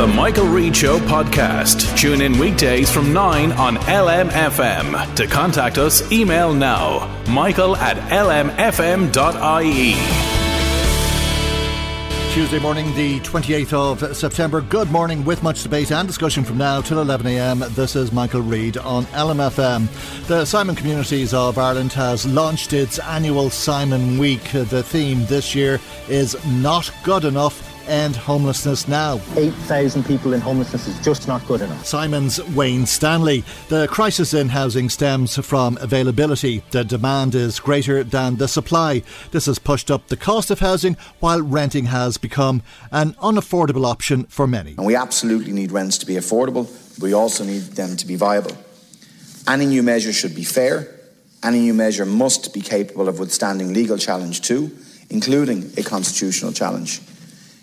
The Michael Reade Show podcast. Tune in weekdays from 9 on LMFM. To contact us, email now. Michael at lmfm.ie. Tuesday morning, the 28th of September. Good morning, with much debate and discussion from now till 11am. This is Michael Reade on LMFM. The Simon Communities of Ireland has launched its annual Simon Week. The theme this year is Not Good Enough end homelessness now. 8,000 people in homelessness is just not good enough. Simon's Wayne Stanley. The crisis in housing stems from availability. The demand is greater than the supply. This has pushed up the cost of housing while renting has become an unaffordable option for many. And we absolutely need rents to be affordable. We also need them to be viable. Any new measure should be fair. Any new measure must be capable of withstanding legal challenge too, including a constitutional challenge.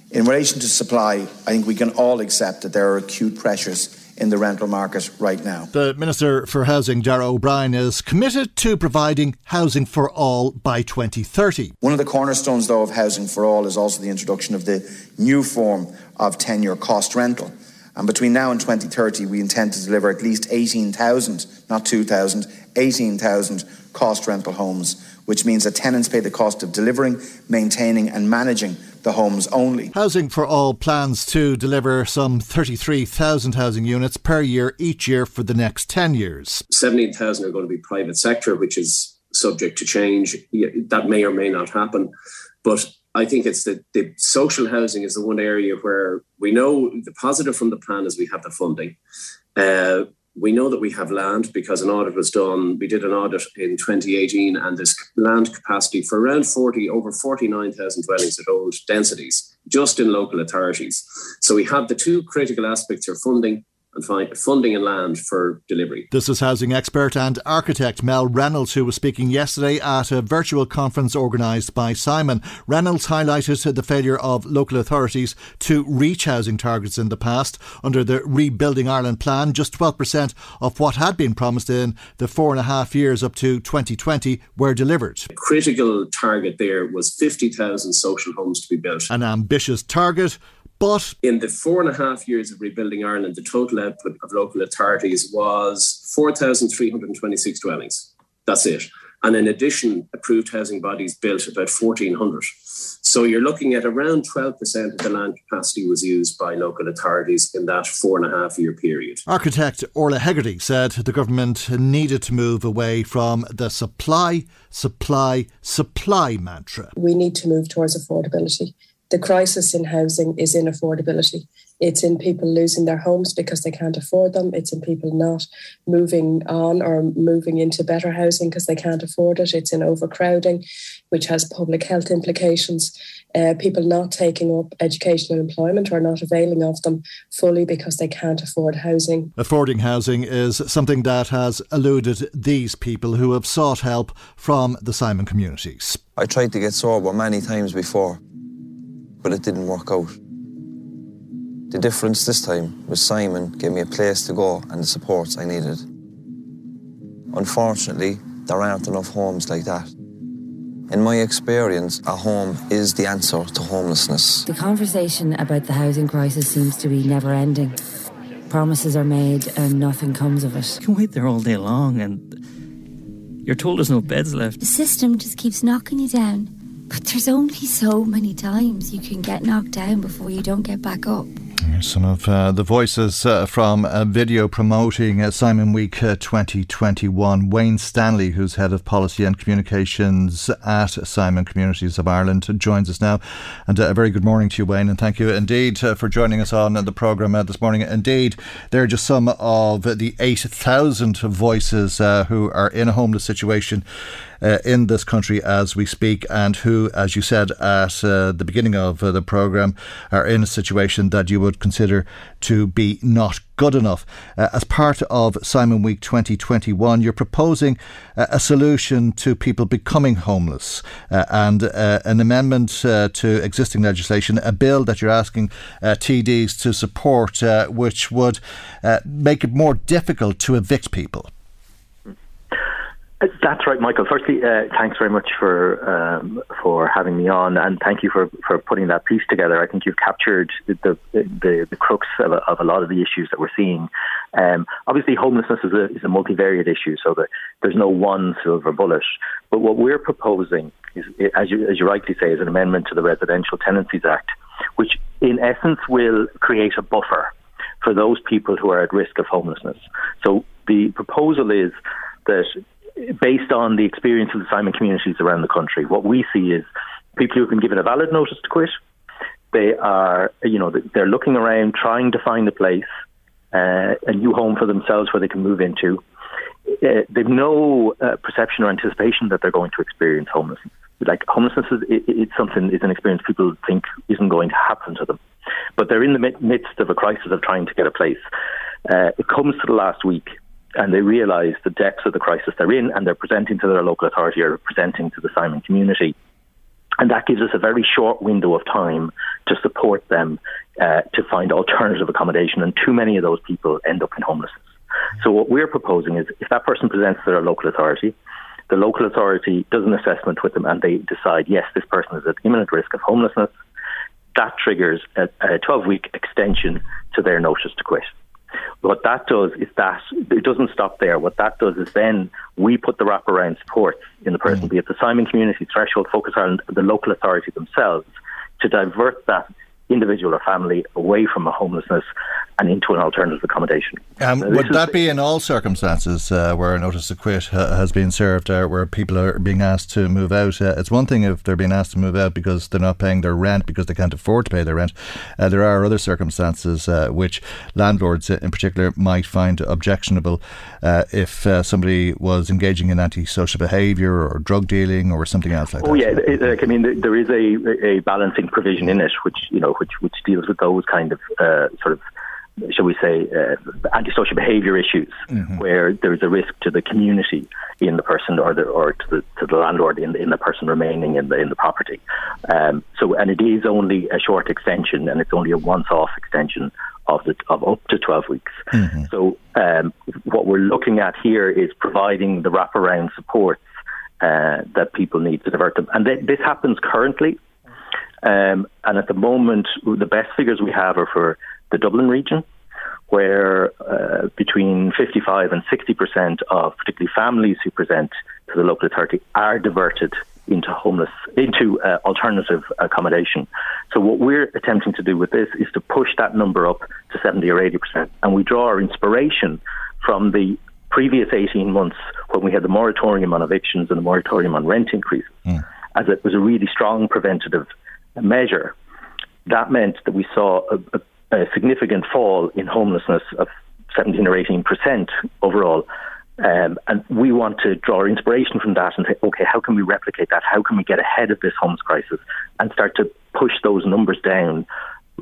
In relation to supply, I think we can all accept that there are acute pressures in the rental market right now. The Minister for Housing, Darragh O'Brien, is committed to providing housing for all by 2030. One of the cornerstones, though, of Housing for All is also the introduction of the new form of tenure cost rental. And between now and 2030, we intend to deliver at least 18,000, not 2,000, 18,000 cost rental homes, which means that tenants pay the cost of delivering, maintaining, and managing the homes only. Housing for All plans to deliver some 33,000 housing units per year each year for the next 10 years. 17,000 are going to be private sector, which is subject to change. That may or may not happen. But I think it's the, the social housing is the one area where we know the positive from the plan is we have the funding. Uh, we know that we have land because an audit was done. We did an audit in 2018, and there's land capacity for around 40, over 49,000 dwellings at old densities, just in local authorities. So we have the two critical aspects of funding and find funding and land for delivery. This is housing expert and architect Mel Reynolds, who was speaking yesterday at a virtual conference organised by Simon. Reynolds highlighted the failure of local authorities to reach housing targets in the past. Under the Rebuilding Ireland plan, just 12% of what had been promised in the four and a half years up to 2020 were delivered. A critical target there was 50,000 social homes to be built. An ambitious target but in the four and a half years of rebuilding Ireland, the total output of local authorities was 4,326 dwellings. That's it. And in addition, approved housing bodies built about 1,400. So you're looking at around 12% of the land capacity was used by local authorities in that four and a half year period. Architect Orla Hegarty said the government needed to move away from the supply, supply, supply mantra. We need to move towards affordability the crisis in housing is in affordability. It's in people losing their homes because they can't afford them. It's in people not moving on or moving into better housing because they can't afford it. It's in overcrowding, which has public health implications. Uh, people not taking up educational employment or not availing of them fully because they can't afford housing. Affording housing is something that has eluded these people who have sought help from the Simon communities. I tried to get sober many times before but it didn't work out. The difference this time was Simon gave me a place to go and the supports I needed. Unfortunately, there aren't enough homes like that. In my experience, a home is the answer to homelessness. The conversation about the housing crisis seems to be never ending. Promises are made and nothing comes of it. You can wait there all day long and you're told there's no beds left. The system just keeps knocking you down But there's only so many times you can get knocked down before you don't get back up. Some of uh, the voices uh, from a video promoting uh, Simon Week uh, 2021. Wayne Stanley, who's head of policy and communications at Simon Communities of Ireland, joins us now. And uh, a very good morning to you, Wayne, and thank you indeed uh, for joining us on the programme this morning. Indeed, there are just some of the 8,000 voices who are in a homeless situation uh, in this country as we speak, and who, as you said at uh, the beginning of uh, the programme, are in a situation that you would consider to be not good enough. Uh, as part of Simon Week 2021, you're proposing uh, a solution to people becoming homeless uh, and uh, an amendment uh, to existing legislation, a bill that you're asking TDs to support, which would make it more difficult to evict people. That's right, Michael. Firstly, uh, thanks very much for um, for having me on, and thank you for, for putting that piece together. I think you've captured the the, the crux of a, of a lot of the issues that we're seeing. Um, obviously, homelessness is a is a multivariate issue, so there's no one silver bullet. But what we're proposing is, as you as you rightly say, is an amendment to the Residential Tenancies Act, which in essence will create a buffer for those people who are at risk of homelessness. So the proposal is that based on the experience of the Simon communities around the country, what we see is people who've been given a valid notice to quit. They are, you know, they're looking around, trying to find a place, uh, a new home for themselves where they can move into. Uh, they've no uh, perception or anticipation that they're going to experience homelessness. Like homelessness is it, it's something, it's an experience people think isn't going to happen to them, but they're in the midst of a crisis of trying to get a place. Uh, it comes to the last week and they realise the depths of the crisis they're in, and they're presenting to their local authority or presenting to the Simon community. And that gives us a very short window of time to support them uh, to find alternative accommodation, and too many of those people end up in homelessness. So, what we're proposing is if that person presents to their local authority, the local authority does an assessment with them and they decide, yes, this person is at imminent risk of homelessness, that triggers a 12 week extension to their notice to quit. What that does is that it doesn't stop there. What that does is then we put the wraparound support in the person, mm. be it the Simon Community Threshold Focus on the local authority themselves, to divert that individual or family away from a homelessness and into an alternative accommodation. Um, would that be in all circumstances uh, where a notice to quit uh, has been served, uh, where people are being asked to move out? Uh, it's one thing if they're being asked to move out because they're not paying their rent because they can't afford to pay their rent. Uh, there are other circumstances uh, which landlords, in particular, might find objectionable if somebody was engaging in antisocial behaviour or drug dealing or something else like oh, that. Oh yeah, it, I mean there is a, a balancing provision in it, which you know, which which deals with those kind of sort of shall we say, uh, antisocial behaviour issues, mm-hmm. where there is a risk to the community in the person or the or to the to the landlord in the, in the person remaining in the in the property. Um, so, and it is only a short extension, and it's only a once-off extension of the of up to twelve weeks. Mm-hmm. So, um, what we're looking at here is providing the wraparound support uh, that people need to divert them, and th- this happens currently. Um, and at the moment, the best figures we have are for the Dublin region, where uh, between 55 and 60 percent of particularly families who present to the local authority are diverted into homeless into uh, alternative accommodation. So what we're attempting to do with this is to push that number up to 70 or 80 percent, and we draw our inspiration from the previous 18 months when we had the moratorium on evictions and the moratorium on rent increases, mm. as it was a really strong preventative measure. That meant that we saw a, a a significant fall in homelessness of 17 or 18 percent overall. Um, and we want to draw inspiration from that and say, okay, how can we replicate that? How can we get ahead of this homeless crisis and start to push those numbers down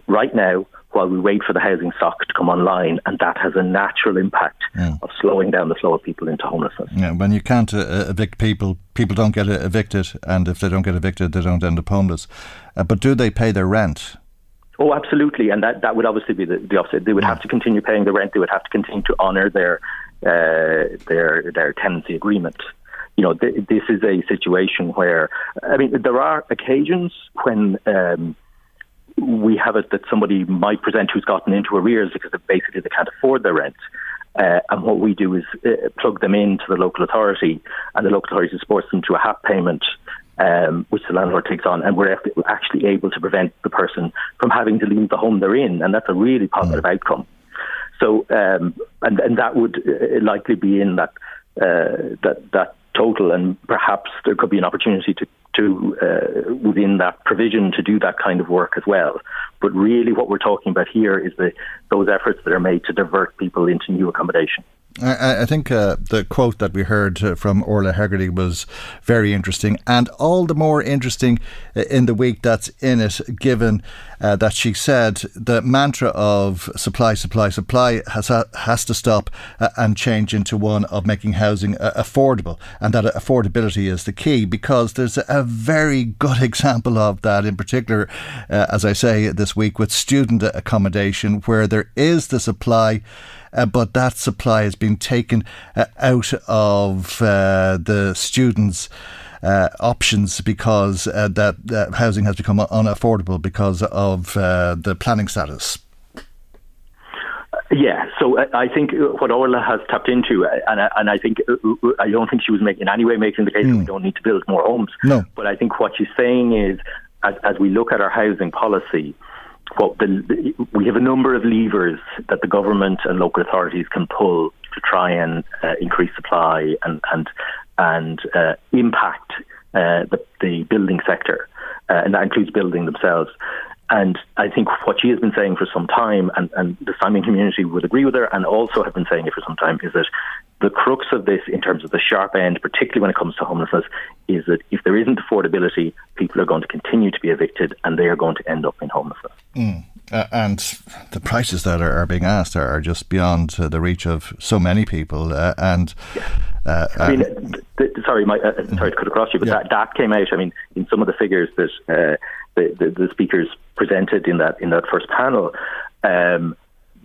right now while we wait for the housing stock to come online? And that has a natural impact yeah. of slowing down the flow of people into homelessness. Yeah, when you can't uh, evict people, people don't get evicted. And if they don't get evicted, they don't end up homeless. Uh, but do they pay their rent? Oh, absolutely, and that, that would obviously be the, the opposite. They would have to continue paying the rent. They would have to continue to honour their uh, their their tenancy agreement. You know, th- this is a situation where I mean, there are occasions when um, we have it that somebody might present who's gotten into arrears because basically they can't afford their rent. Uh, and what we do is uh, plug them into the local authority, and the local authority supports them to a half payment um, which the landlord takes on, and we're actually able to prevent the person from having to leave the home they're in, and that's a really positive mm. outcome. So, um, and and that would uh, likely be in that uh, that that total, and perhaps there could be an opportunity to to uh, within that provision to do that kind of work as well. But really, what we're talking about here is the those efforts that are made to divert people into new accommodation. I, I think uh, the quote that we heard uh, from Orla Hegarty was very interesting, and all the more interesting uh, in the week that's in it, given uh, that she said the mantra of supply, supply, supply has has to stop uh, and change into one of making housing affordable, and that affordability is the key because there's a very good example of that in particular, as I say this week with student accommodation, where there is the supply uh, but that supply has been taken uh, out of uh, the students. Uh, options because uh, that uh, housing has become unaffordable because of the planning status. Yeah, so I think what Orla has tapped into, and I, and I think I don't think she was making in any way making the case mm. that we hmm. don't need to build more homes. No, but I think what she's saying is, as, as we look at our housing policy, what the, we have a number of levers that the government and local authorities can pull to try and uh, increase supply and and and uh, impact uh, the, the building sector, uh, and that includes building themselves. And I think what she has been saying for some time, and, and the Simon community would agree with her, and also have been saying it for some time, is that the crux of this, in terms of the sharp end, particularly when it comes to homelessness, is that if there isn't affordability, people are going to continue to be evicted and they are going to end up in homelessness. Mm. Uh, and the prices that are, are being asked are, are just beyond uh, the reach of so many people. Uh, and uh, I mean, th- sorry, my, uh, sorry to cut across you, but yeah. that, that came out. I mean, in some of the figures that uh, the, the, the speakers presented in that in that first panel. Um,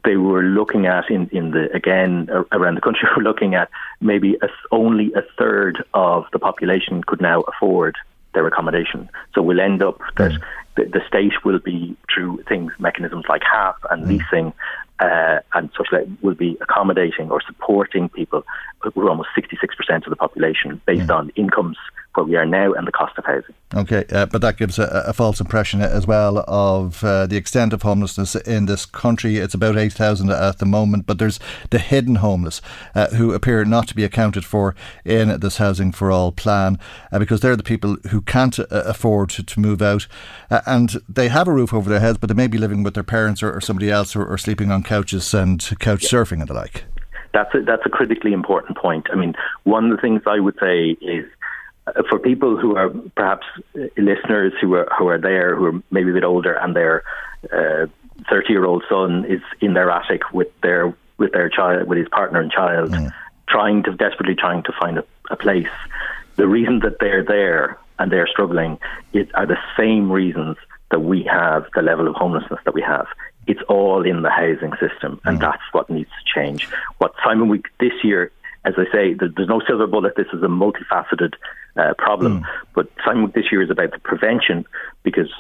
they were looking at in, in the again around the country were looking at maybe a, only a third of the population could now afford their accommodation. So we'll end up that mm. the, the, state will be through things mechanisms like HAP and mm. leasing uh, and such like will be accommodating or supporting people. who are almost 66% of the population based mm. on incomes where we are now and the cost of housing. Okay, uh, but that gives a, a, false impression as well of uh, the extent of homelessness in this country. It's about 8,000 at the moment, but there's the hidden homeless uh, who appear not to be accounted for in this Housing for All plan uh, because they're the people who can't uh, afford to, to, move out uh, and they have a roof over their heads, but they may be living with their parents or, or somebody else or, or, sleeping on couches and couch yeah. surfing and the like. That's a, that's a critically important point. I mean, one of the things I would say is for people who are perhaps listeners who are who are there, who are maybe a bit older, and their thirty-year-old uh, son is in their attic with their with their child, with his partner and child, mm. trying to desperately trying to find a, a place. The reason that they're there and they're struggling are the same reasons that we have the level of homelessness that we have. It's all in the housing system, and mm. that's what needs to change. What Simon Week this year as I say, there's no silver bullet. This is a multifaceted uh, problem. Mm. But Simon this year is about the prevention because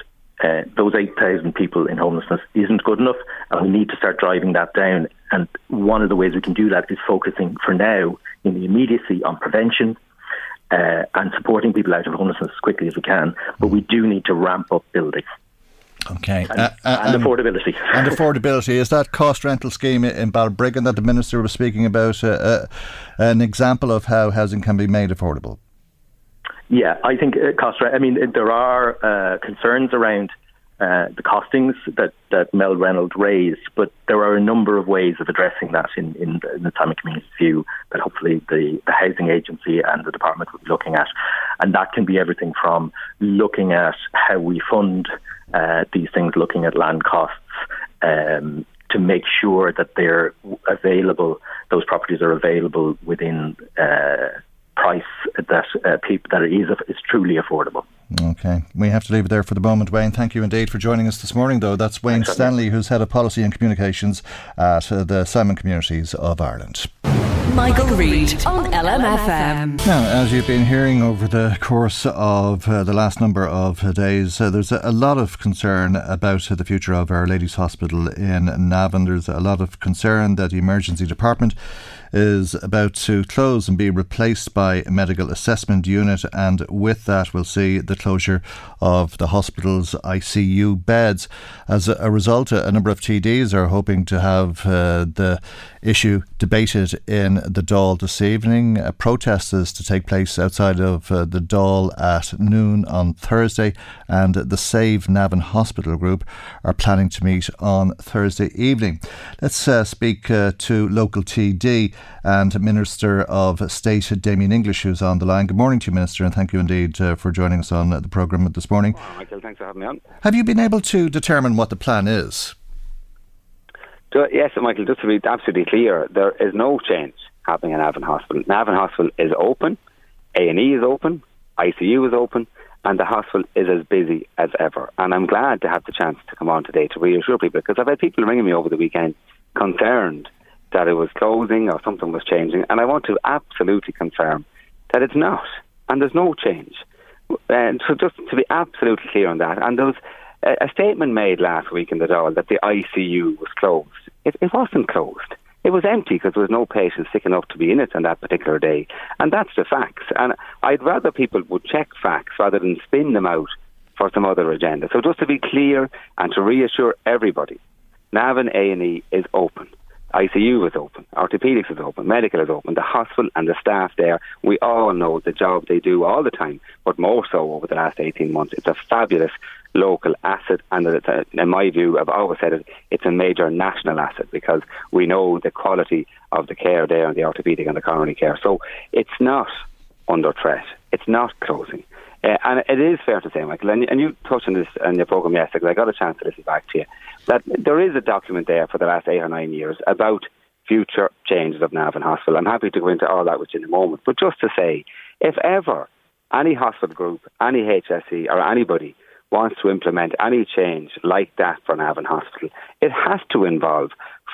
uh, those 8,000 people in homelessness isn't good enough, and we need to start driving that down. And one of the ways we can do that is focusing for now in the immediacy on prevention. Uh, and supporting people out of homelessness as quickly as we can, but we do need to ramp up building. Okay. And, uh, uh, and, affordability. and affordability. Is that cost rental scheme in Balbriggan that the Minister was speaking about uh, uh, an example of how housing can be made affordable? Yeah, I think uh, cost. I mean, there are uh, concerns around uh, the costings that, that Mel Reynolds raised, but there are a number of ways of addressing that in, in, the, in the Simon Community view that hopefully the, the housing agency and the department will be looking at. And that can be everything from looking at how we fund uh, these things, looking at land costs, um, to make sure that they're available, those properties are available within uh, price that uh, people that it is is truly affordable. Okay, we have to leave it there for the moment. Wayne, thank you indeed for joining us this morning. Though that's Wayne Thanks, Stanley, who's head of policy and communications at uh, the Simon Communities of Ireland. Michael Reade on LMFM. Now, as you've been hearing over the course of uh, the last number of uh, days, uh, there's a, a, lot of concern about the future of Our Lady's Hospital in Navan. There's a lot of concern that the emergency department is about to close and be replaced by a medical assessment unit, and with that, we'll see the closure of the hospital's ICU beds. As a result, a number of TDs are hoping to have uh, the issue debated in the Dáil this evening. A protest is to take place outside of uh, the Dáil at noon on Thursday, and the Save Navan Hospital Group are planning to meet on Thursday evening. Let's uh, speak uh, to local TD and Minister of State Damien English, who's on the line. Good morning to you, Minister, and thank you indeed uh, for joining us on the programme this morning. Oh, Michael, thanks for having me on. Have you been able to determine what the plan is? Yes, Michael, just to be absolutely clear, there is no change happening in Navan Hospital. Navan Hospital is open, A&E is open, ICU is open, and the hospital is as busy as ever. And I'm glad to have the chance to come on today to reassure people because I've had people ringing me over the weekend concerned that it was closing or something was changing, and I want to absolutely confirm that it's not, and there's no change. And so, just to be absolutely clear on that, and there was a, statement made last week in the Dáil that the ICU was closed. It, it wasn't closed. It was empty because there was no patient sick enough to be in it on that particular day. And that's the facts. And I'd rather people would check facts rather than spin them out for some other agenda. So just to be clear and to reassure everybody, Navan A&E is open. ICU is open, orthopedics is open, medical is open, the hospital and the staff there, we all know the job they do all the time, but more so over the last 18 months. It's a fabulous local asset, and a, in my view, I've always said it, it's a major national asset because we know the quality of the care there and the orthopaedic and the coronary care. So it's not under threat. It's not closing. Uh, and it is fair to say, Michael, and, and you touched on this in your programme yesterday, because I got a chance to listen back to you, that there is a document there for the last eight or nine years about future changes of Navan Hospital. I'm happy to go into all that you in a moment. But just to say, if ever any hospital group, any HSE, or anybody wants to implement any change like that for Navan Hospital, it has to involve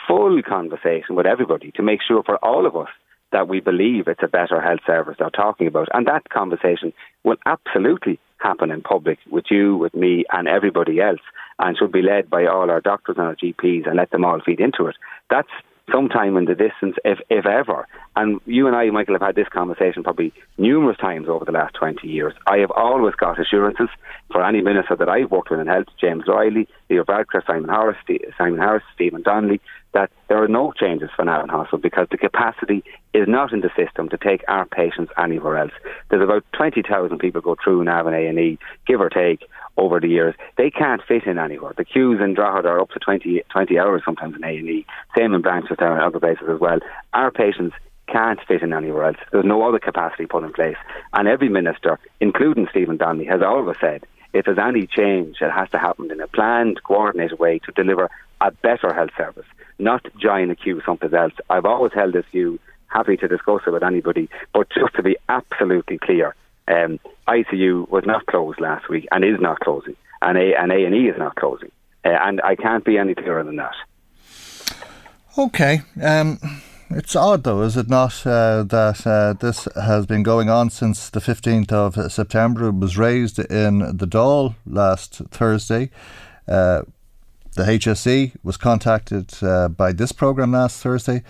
full conversation with everybody to make sure for all of us that we believe it's a better health service they're talking about. And that conversation will absolutely happen in public with you, with me, and everybody else, and should be led by all our doctors and our GPs and let them all feed into it. That's sometime in the distance, if, if ever. And you and I, Michael, have had this conversation probably numerous times over the last 20 years. I have always got assurances for any minister that I've worked with in health, James Reilly, Leo Varadkar, Simon Harris, Simon Harris, Stephen Donnelly, that there are no changes for Navan Hospital because the capacity is not in the system to take our patients anywhere else. There's about 20,000 people go through Navan A&E, give or take, over the years. They can't fit in anywhere. The queues in Drogheda are up to 20, 20 hours sometimes in A&E. Same in Blanchardstown and other places as well. Our patients can't fit in anywhere else. There's no other capacity put in place. And every minister, including Stephen Donnelly, has always said if there's any change, it has to happen in a planned, coordinated way to deliver a better health service not join a queue something else. I've always held this view, happy to discuss it with anybody, but just to be absolutely clear, um, ICU was not closed last week and is not closing, and A and A and E is not closing, uh, and I can't be any clearer than that. Okay. Um, it's odd, though, is it not, uh, that uh, this has been going on since the 15th of September. It was raised in the Dáil last Thursday. Uh, the HSE was contacted uh, by this programme last Thursday,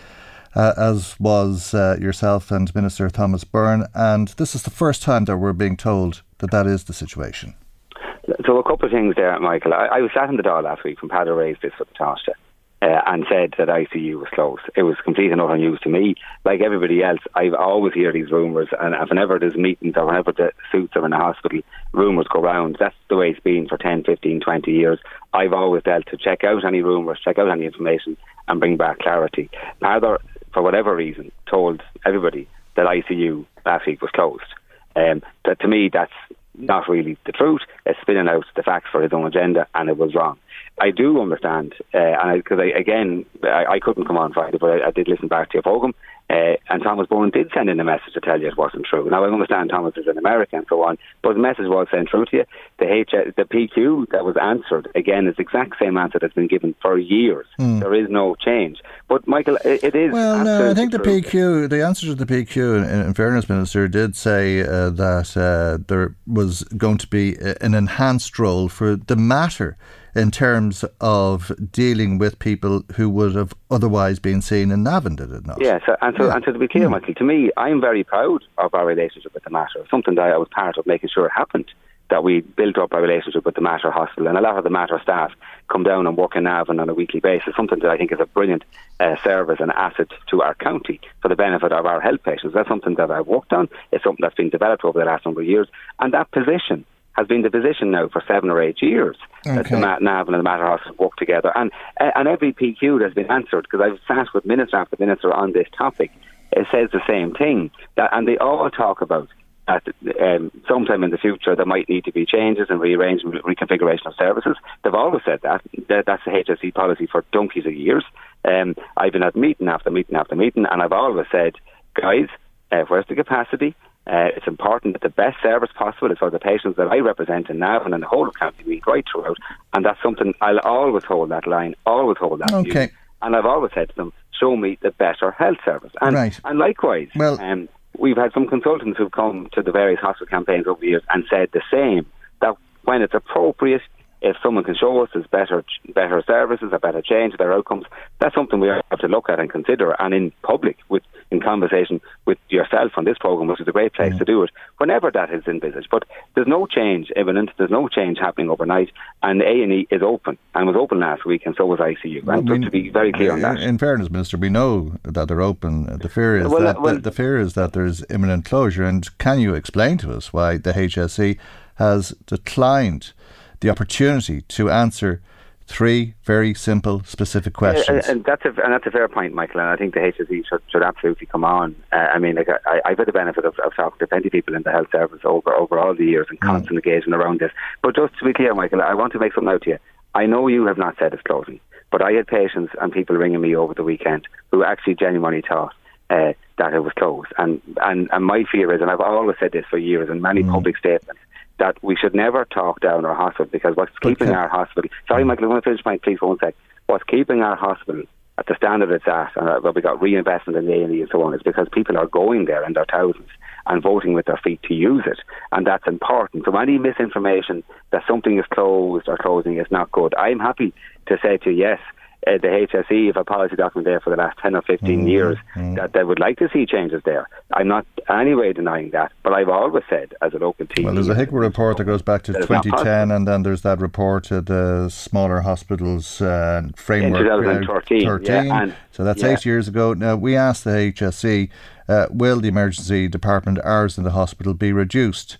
uh, as was uh, yourself and Minister Thomas Byrne, and this is the first time that we're being told that that is the situation. So, a couple of things there, Michael. I, I was sat in the Dáil last week when Peadar raised this the Taoiseach uh, and said that ICU was closed. It was complete and utter news to me. Like everybody else, I've always hear these rumours, and whenever there's meetings or whenever the suits are in the hospital, rumours go round. That's the way it's been for 10, 15, 20 years. I've always dealt to check out any rumours, check out any information, and bring back clarity. Now, for whatever reason, told everybody that ICU last week was closed. Um, that to me, that's not really the truth. It's spinning out the facts for his own agenda, and it was wrong. I do understand, uh, because I, again, I, I, couldn't come on Friday, but I, I did listen back to your program. Uh, and Thomas Byrne did send in a message to tell you it wasn't true. Now I understand Thomas is an American and so on, but the message was sent through to you. The H, the PQ that was answered again is the exact same answer that's been given for years. Mm. There is no change. But Michael, it, it is. Well, no, I think the true. PQ, the answer to the PQ, in, in fairness, Minister, did say uh, that uh, there was going to be an enhanced role for the Mater in terms of dealing with people who would have otherwise been seen in Navan, did it not? Yes, and, so, yeah. and to be clear, mm. Michael, to me, I'm very proud of our relationship with the Mater. Something that I was part of making sure it happened that we built up our relationship with the Mater Hospital, and a lot of the Mater staff come down and work in Navan on a weekly basis. Something that I think is a brilliant uh, service and asset to our county for the benefit of our health patients. That's something that I've worked on. It's something that's been developed over the last number of years, and that position has been the position now for seven or eight years. Okay. That the Navan and the Mater Hospital work together, and uh, and every PQ has been answered because I've sat with minister after minister on this topic. It says the same thing, that, and they all talk about at um, sometime in the future there might need to be changes and rearrangement, reconfiguration of services. They've always said that. That's the HSE policy for donkeys of years. Um, I've been at meeting after meeting after meeting, and I've always said, guys, uh, where's the capacity? Uh, it's important that the best service possible is for the patients that I represent in Navan and the whole of County Meath right throughout. And that's something I'll always hold that line, always hold that okay. view. And I've always said to them, show me the better health service. And, right. and likewise, well, um, we've had some consultants who've come to the various hospital campaigns over the years and said the same that when it's appropriate, if someone can show us there's better better services, a better change, better outcomes, that's something we have to look at and consider. And in public, with in conversation with yourself on this program, which is a great place to do it, whenever that is envisaged. But there's no change imminent. There's no change happening overnight, and A and E is open and was open last week, and so was ICU. Well, and to be very clear on that. In fairness, Minister, we know that they're open. The fear is well, that well, the, the fear is that there's imminent closure. And can you explain to us why the HSE has declined? The opportunity to answer three very simple, specific questions. and that's a and that's a fair point, Michael. And I think the HSE should, should absolutely come on. Uh, I mean, like I, I've had the benefit of, of, talking to plenty of people in the health service over over all the years and mm. constant mm. engagement around this. But just to be clear, Michael, I want to make something out to you. I know you have not said it's closing, but I had patients and people ringing me over the weekend who actually genuinely thought. Uh, that it was closed, and, and and my fear is, and I've always said this for years in many mm. public statements, that we should never talk down our hospital because what's keeping our hospital. Sorry, Michael, I want to finish my please one sec. What's keeping our hospital at the standard it's at, and uh, we got reinvestment in the A&E and so on, is because people are going there in their thousands and voting with their feet to use it, and that's important. So any misinformation that something is closed or closing is not good. I'm happy to say to you, yes, uh, the HSE have a policy document there for the last 10 or 15 mm-hmm. years mm-hmm. that they would like to see changes there. I'm not anyway denying that, but I've always said as a local team. Well, there's a HIQA report that goes back to 2010, and then there's that report to the smaller hospitals uh, framework. In 2013. Uh, 13. Yeah, and, so that's yeah. eight years ago. Now, we asked the HSE, uh, will the emergency department hours in the hospital be reduced?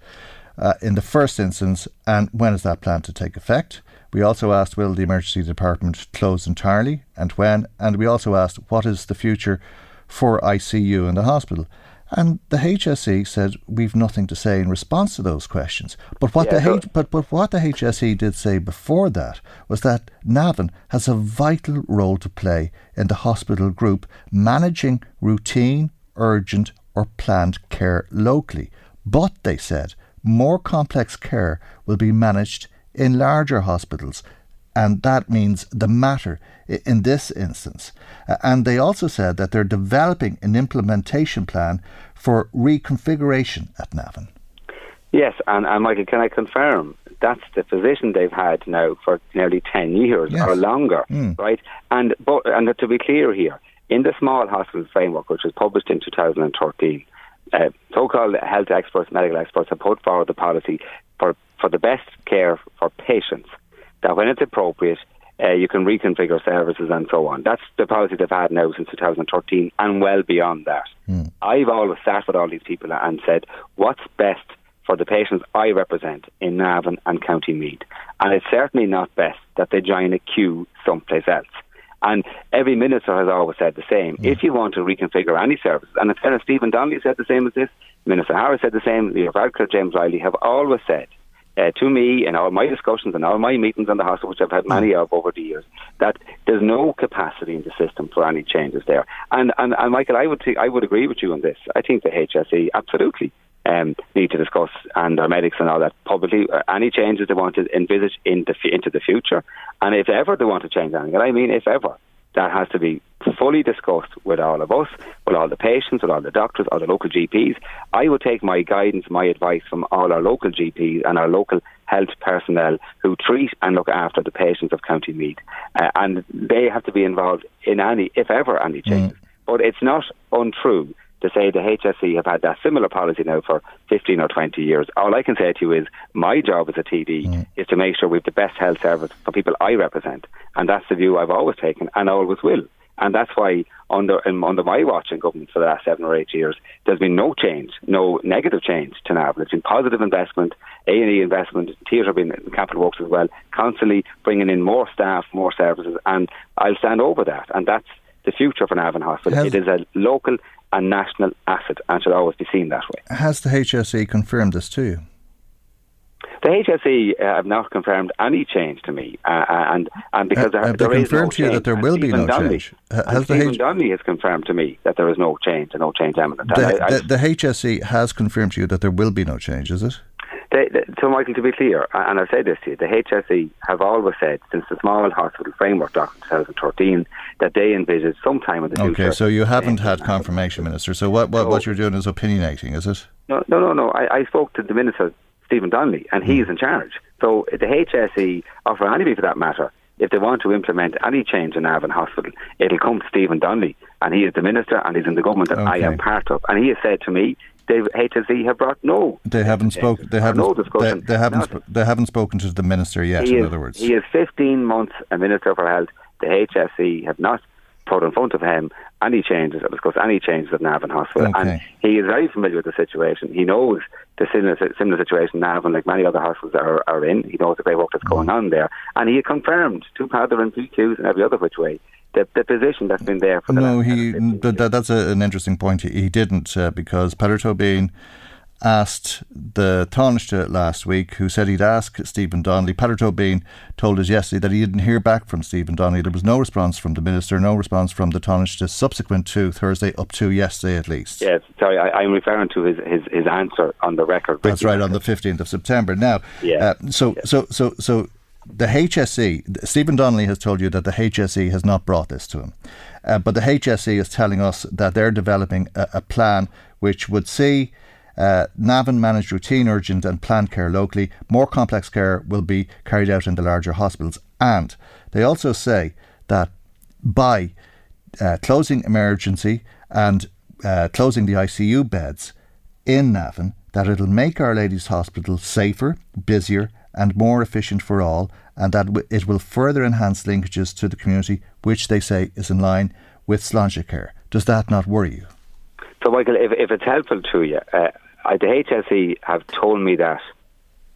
Uh, in the first instance, and when is that plan to take effect? We also asked, will the emergency department close entirely and when? And we also asked, what is the future for ICU in the hospital? And the HSE said we've nothing to say in response to those questions. But what yeah, the H- but, but what the HSE did say before that was that Navan has a vital role to play in the hospital group managing routine, urgent or planned care locally. But they said more complex care will be managed in larger hospitals. And that means the Mater in this instance. And they also said that they're developing an implementation plan for reconfiguration at Navan. Yes, and, and Michael, can I confirm that's the position they've had now for nearly 10 years yes. or longer, mm. right? And, but, and to be clear here, in the small hospital framework, which was published in 2013, uh, so-called health experts, medical experts have put forward the policy for for the best care for patients, that when it's appropriate, uh, you can reconfigure services and so on. That's the policy they've had now since 2013 and well beyond that. Mm. I've always sat with all these people and said, what's best for the patients I represent in Navan and County Meath? And it's certainly not best that they join a queue someplace else. And every minister has always said the same. Mm. If you want to reconfigure any services, and in Stephen Donnelly said the same as this, Minister Harris said the same, the Radcliffe James Reilly have always said uh, to me in all my discussions and all my meetings on the hospital, which I've had many of over the years, that there's no capacity in the system for any changes there. And and, and Michael, I would t- I would agree with you on this. I think the HSE absolutely um, need to discuss and our medics and all that publicly uh, any changes they want to envisage in the f- into the future, and if ever they want to change anything, and I mean if ever, that has to be fully discussed with all of us, with all the patients, with all the doctors, all the local GPs. I would take my guidance, my advice from all our local GPs and our local health personnel who treat and look after the patients of County Meath. Uh, and they have to be involved in any, if ever, any changes. Mm. But it's not untrue to say the HSE have had that similar policy now for 15 or 20 years. All I can say to you is my job as a TD mm. is to make sure we have the best health service for people I represent. And that's the view I've always taken and always will. And that's why under under my watch in government for the last seven or eight years, there's been no change, no negative change to NAV. There's been positive investment, A and E investment, theatre been capital works as well, constantly bringing in more staff, more services, and I'll stand over that. And that's the future for Navan Hospital. Has, it is a local and national asset and should always be seen that way. Has the HSE confirmed this to you? The HSE uh, have not confirmed any change to me, uh, uh and and because uh, there, there confirmed no to you that there will be no Donnelly, change. Has Stephen H- Donnelly has confirmed to me that there is no change and no change imminent. The, I, I, the, the HSE has confirmed to you that there will be no change, is it? They, they, so, Michael, to be clear, and I've said this to you, the HSE have always said since the Small Hospital Framework Document 2013 that they envisage sometime in the okay, future. Okay, so you haven't had confirmation, Minister. So what, what, what you're doing is opinionating, is it? No, no, no, no. I, I spoke to the Minister, Stephen Donnelly, and he's in charge. So the HSE, or for anybody for that matter, if they want to implement any change in Navan Hospital, it'll come to Stephen Donnelly, and he is the minister, and he's in the government that okay. I am part of. And he has said to me, they HSE have brought no. They haven't spoken. They haven't. No discussion. They, they haven't. Sp- they haven't spoken to the minister yet. in is, other words, he is 15 months a minister for health. The HSE have not put in front of him any changes or discuss any changes at Navan Hospital. Okay. And he is very familiar with the situation. He knows the similar, similar situation Navan, like many other hospitals are, are in. He knows the great work that's going on there. And he confirmed to Peadar and PQs and every other which way the, the position that's been there for the no, he that, that's a, an interesting point. He, he didn't uh, because Peadar Tóibín asked the Taoiseach last week, who said he'd ask Stephen Donnelly. Peadar Tóibín told us yesterday that he didn't hear back from Stephen Donnelly. There was no response from the minister, no response from the Taoiseach subsequent to Thursday, up to yesterday at least. Yes, sorry, I, am referring to his, his, his answer on the record. That's right, on the 15th of September. Now, yeah. Uh, so, yeah. so, so, so the HSE, Stephen Donnelly has told you that the HSE has not brought this to him. Uh, but the HSE is telling us that they're developing a, a plan which would see uh, Navan managed routine, urgent, and planned care locally. More complex care will be carried out in the larger hospitals. And they also say that by uh, closing emergency and uh, closing the ICU beds in Navan, that it'll make Our Lady's Hospital safer, busier, and more efficient for all, and that it will further enhance linkages to the community, which they say is in line with Sláintecare. Does that not worry you? So, Michael, if, if it's helpful to you, uh, I, the HSE have told me that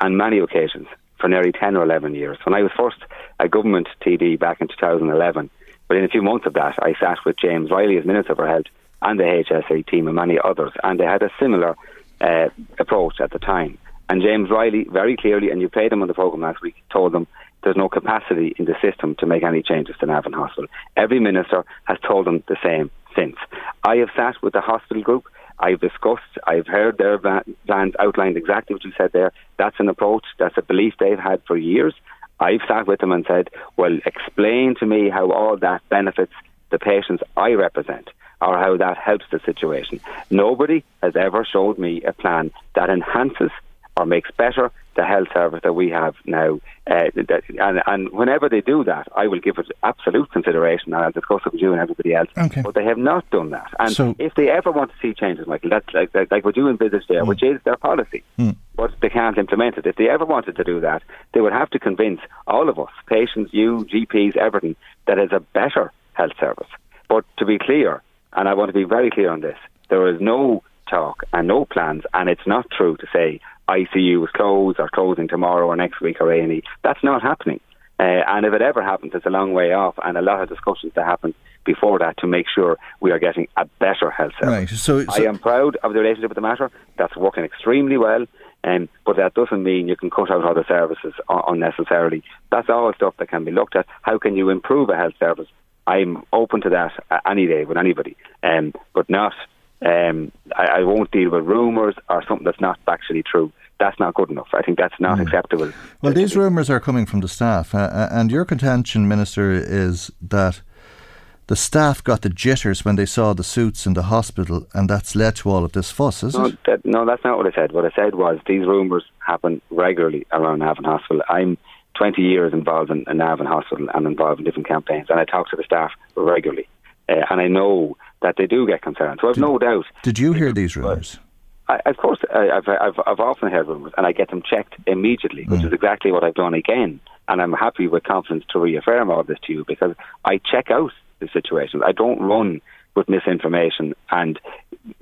on many occasions for nearly 10 or 11 years. When I was first a government TD back in 2011, within a few months of that, I sat with James Reilly as Minister for Health and the HSE team and many others, and they had a similar uh, approach at the time. And James Reilly, very clearly, and you played him on the programme last week, told them there's no capacity in the system to make any changes to Navan Hospital. Every minister has told them the same since. I have sat with the hospital group. I've discussed, I've heard their plans outlined exactly what you said there. That's an approach, that's a belief they've had for years. I've sat with them and said, well, explain to me how all that benefits the patients I represent or how that helps the situation. Nobody has ever showed me a plan that enhances or makes better the health service that we have now. Uh, that, and, and, whenever they do that, I will give it absolute consideration and I'll discuss it with you and everybody else. Okay. But they have not done that. And so, if they ever want to see changes, Michael, that's like, like, like what you envisage there, mm. which is their policy, mm. but they can't implement it. If they ever wanted to do that, they would have to convince all of us, patients, you, GPs, everything, that it's a better health service. But to be clear, and I want to be very clear on this, there is no talk and no plans, and it's not true to say ICU is closed or closing tomorrow or next week or A&E. That's not happening. Uh, and if it ever happens, it's a long way off, and a lot of discussions to happen before that to make sure we are getting a better health service. Right. So, so I am proud of the relationship with the Mater. That's working extremely well. Um, but that doesn't mean you can cut out other services unnecessarily. That's all stuff that can be looked at. How can you improve a health service? I'm open to that any day with anybody, um, but not. Um, I, I, won't deal with rumours or something that's not factually true that's not good enough. I think that's not mm. acceptable. Well, these rumours are coming from the staff, uh, uh, and your contention, Minister, is that the staff got the jitters when they saw the suits in the hospital, and that's led to all of this fuss, is no, it? That, no, that's not what I said. What I said was these rumours happen regularly around Navan Hospital. I'm 20 years involved in, in Navan Hospital and involved in different campaigns, and I talk to the staff regularly, uh, and I know that they do get concerned. So I've did, no doubt. Did you hear these rumours? I, of course, I, have I've, I've often heard rumours, and I get them checked immediately, which mm. is exactly what I've done again. And I'm happy with confidence to reaffirm all this to you because I check out the situations. I don't run with misinformation and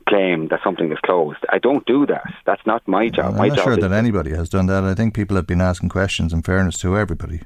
claim that something is closed. I don't do that. That's not my job. I'm my not job sure that anybody has done that. I think people have been asking questions in fairness to everybody.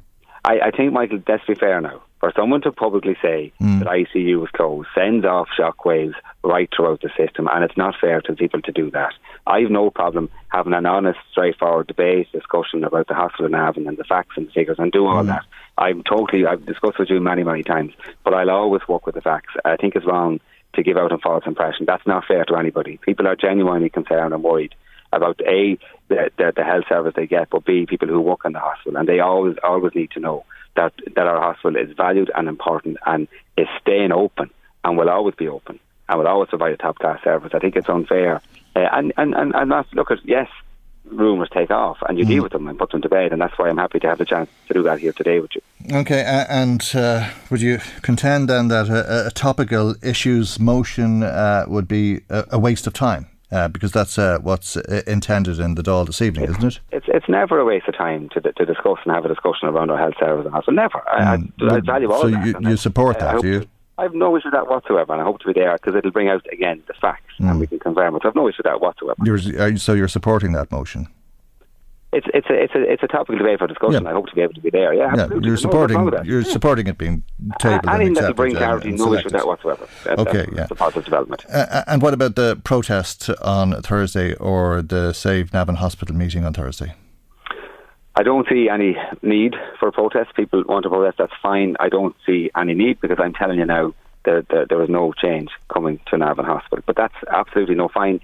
I, I think, Michael, let's be fair now. For someone to publicly say mm. that ICU is closed sends off shockwaves right throughout the system, and it's not fair to people to do that. I have no problem having an honest, straightforward debate, discussion about the hospital in Navan and the facts and the figures, and do all mm. that. I'm totally, I've discussed with you many, many times, but I'll always work with the facts. I think it's wrong to give out a false impression. That's not fair to anybody. People are genuinely concerned and worried about a the, the, the health service they get, but b people who work in the hospital, and they always always need to know that that our hospital is valued and important and is staying open and will always be open and will always provide a top class service. I think it's unfair, uh, and and and and that's look at yes rumours take off and you mm. deal with them and put them to bed. And that's why I'm happy to have the chance to do that here today with you. Okay, uh, and uh, would you contend then that a, a topical issues motion uh, would be a, a, waste of time? Uh, because that's uh, what's uh, intended in the Dáil this evening, it's, isn't it? It's it's never a waste of time to to discuss and have a discussion around our health service and hospital. Never. Mm. I, I, I, value all so that. you, you support that, do you? I have no issue with that whatsoever, and I hope to be there because it'll bring out again the facts mm. and we can confirm it. I have no issue with that whatsoever. You're, so you're supporting that motion? It's it's a it's a it's a topic of debate for discussion. Yeah. I hope to be able to be there. Yeah, yeah you're supporting no you're supporting it being tabled. Uh, anything that bring clarity, no issue with that whatsoever. That, okay, yeah, it's a positive development. Uh, and what about the protest on Thursday or the Save Navan Hospital meeting on Thursday? I don't see any need for a protest. People want to protest, that's fine. I don't see any need because I'm telling you now that there, there is no change coming to Navan Hospital. But that's absolutely no fine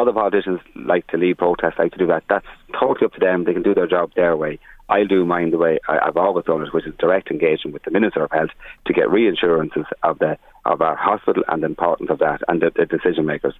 other politicians like to lead protests, like to do that. That's totally up to them. They can do their job their way. I'll do mine the way I, have always done it, which is direct engagement with the Minister of Health to get reassurances of the of our hospital and the importance of that and the, the decision makers.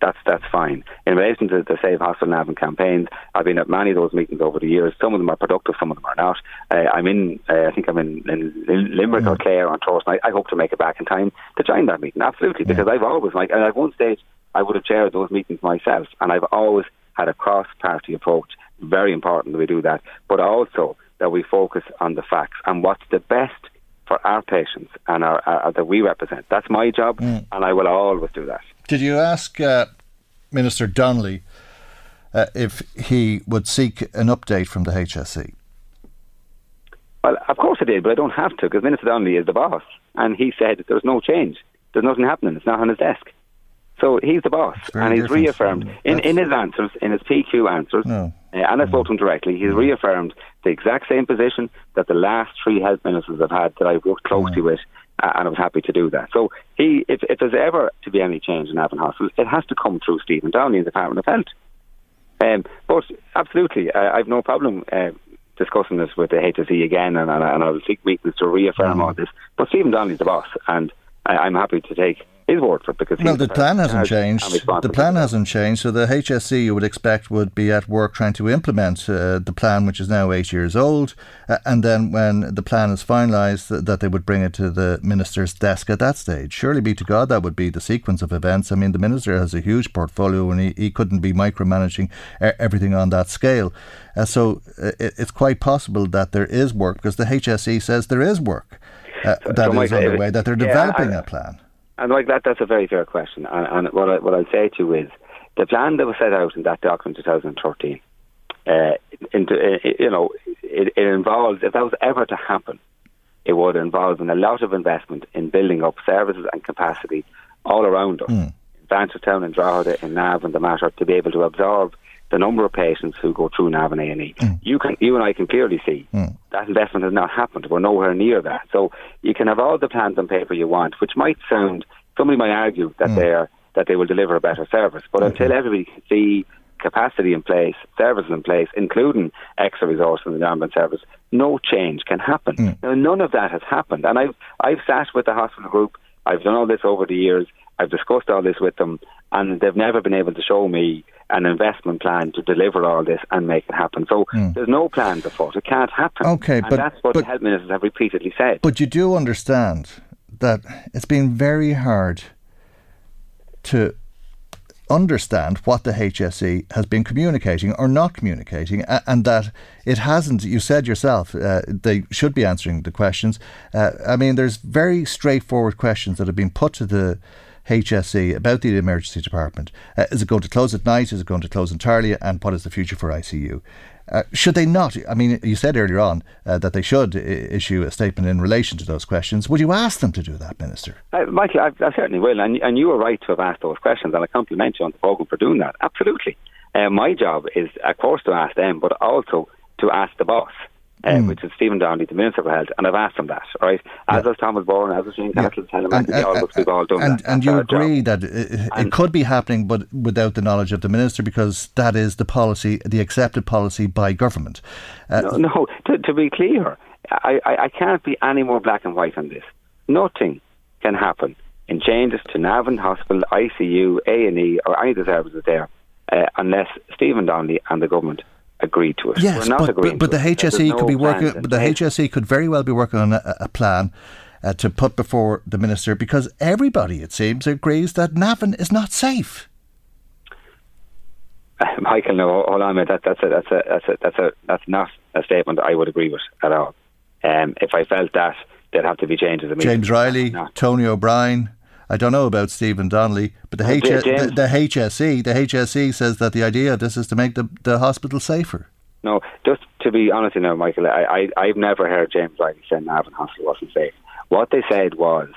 That's that's fine. In relation to the Save Hospital Navan campaigns, I've been at many of those meetings over the years. Some of them are productive, some of them are not. Uh, I'm in, uh, I think I'm in, in Limerick or Clare on Thursday night. I hope to make it back in time to join that meeting. Absolutely, because I've always like, and at one stage I would have chaired those meetings myself, and I've always had a cross-party approach. Very important that we do that, but also that we focus on the facts and what's the best for our patients and our, our that we represent. That's my job, mm. and I will always do that. Did you ask uh, Minister Donnelly uh, if he would seek an update from the HSE? Well, of course I did, but I don't have to because Minister Donnelly is the boss, and he said there's no change. There's nothing happening. It's not on his desk. So he's the boss, and he's reaffirmed in, in his answers, in his PQ answers, no. uh, and I spoke to him directly. He's reaffirmed the exact same position that the last three health ministers have had that I've worked closely with, uh, and I was happy to do that. So he, if, if there's ever to be any change in Navan Hospital, it has to come through Stephen Downing in the Department of Health. Um, but absolutely, uh, I've no problem uh, discussing this with the HSE again, and, and, and I'll seek meetings to reaffirm mm. all this. But Stephen Donnelly's the boss, and I, I'm happy to take his word for it because well, the plan hasn't changed. The plan hasn't changed, so the HSE you would expect would be at work trying to implement uh, the plan, which is now eight years old, uh, and then when the plan is finalised, th- that they would bring it to the minister's desk at that stage. Surely, be to God, that would be the sequence of events. I mean, the minister has a huge portfolio, and he, he couldn't be micromanaging uh, everything on that scale. Uh, so uh, it, it's quite possible that there is work because the HSE says there is work. Uh, so, that so is underway, that they're developing yeah, I, a plan. And like that, that's a very fair question. And, and what I, what I'll say to you is the plan that was set out in that document, 2013. Uh, into, you know, it, it involves if that was ever to happen, it would involve in a lot of investment in building up services and capacity all around us, mm. in Blanchardstown and Drogheda, in Nav and the Mater, to be able to absorb the number of patients who go through Navan A and E. Mm. You can, you and I can clearly see mm. that investment has not happened. We're nowhere near that. So you can have all the plans on paper you want, which might sound. Somebody might argue that mm. they are that they will deliver a better service, but until everybody can see capacity in place, services in place, including extra resources in the ambulance service, no change can happen. Mm. Now, none of that has happened, and I've I've sat with the hospital group I've done all this over the years. I've discussed all this with them, and they've never been able to show me an investment plan to deliver all this and make it happen. So mm. there's no plan afoot. It can't happen. Okay, and but that's what but, the health ministers have repeatedly said. But you do understand that it's been very hard to understand what the HSE has been communicating or not communicating, and that it hasn't. You said yourself uh, they should be answering the questions. Uh, I mean, there's very straightforward questions that have been put to the HSE about the emergency department. Uh, is it going to close at night? Is it going to close entirely? And what is the future for ICU? Uh, should they not? I mean, you said earlier on uh, that they should I- issue a statement in relation to those questions. Would you ask them to do that, Minister? Uh, Michael, I, I, certainly will. And, and, you were right to have asked those questions, and I compliment you on the programme for doing that. Absolutely. Uh, my job is, of course, to ask them, but also to ask the boss uh, mm. which is Stephen Donnelly, the Minister for Health, and I've asked him that, right? As yeah. was Thomas Bourne, as was Shane Castle, yeah. and, and, all we've all done and, that. And you agree job. that it, it could be happening, but without the knowledge of the Minister, because that is the policy, the accepted policy by government. Uh, no, no to, to, be clear, I, I, I can't be any more black and white on this. Nothing can happen in changes to Navan Hospital, ICU, A&E, or any of the services there, uh, unless Stephen Donnelly and the government agreed to it. Yes, but, but, but the HSE no could be working. But the HSE could very well be working on a, a plan. Uh, to put before the minister because everybody, it seems, agrees that Navan is not safe. Uh, Michael, no, hold on a minute. That, that's a, that's a, that's a, that's a, that's not a statement I would agree with at all. Um, if I felt that, there'd have to be changes. James Reilly, Tony O'Brien, I don't know about Stephen Donnelly, but the, H- the, the, HSE, the HSE says that the idea of this is to make the, the hospital safer. No, just to be honest, you know, Michael, I, I have never heard James Reilly say Navan Hospital wasn't safe. What they said was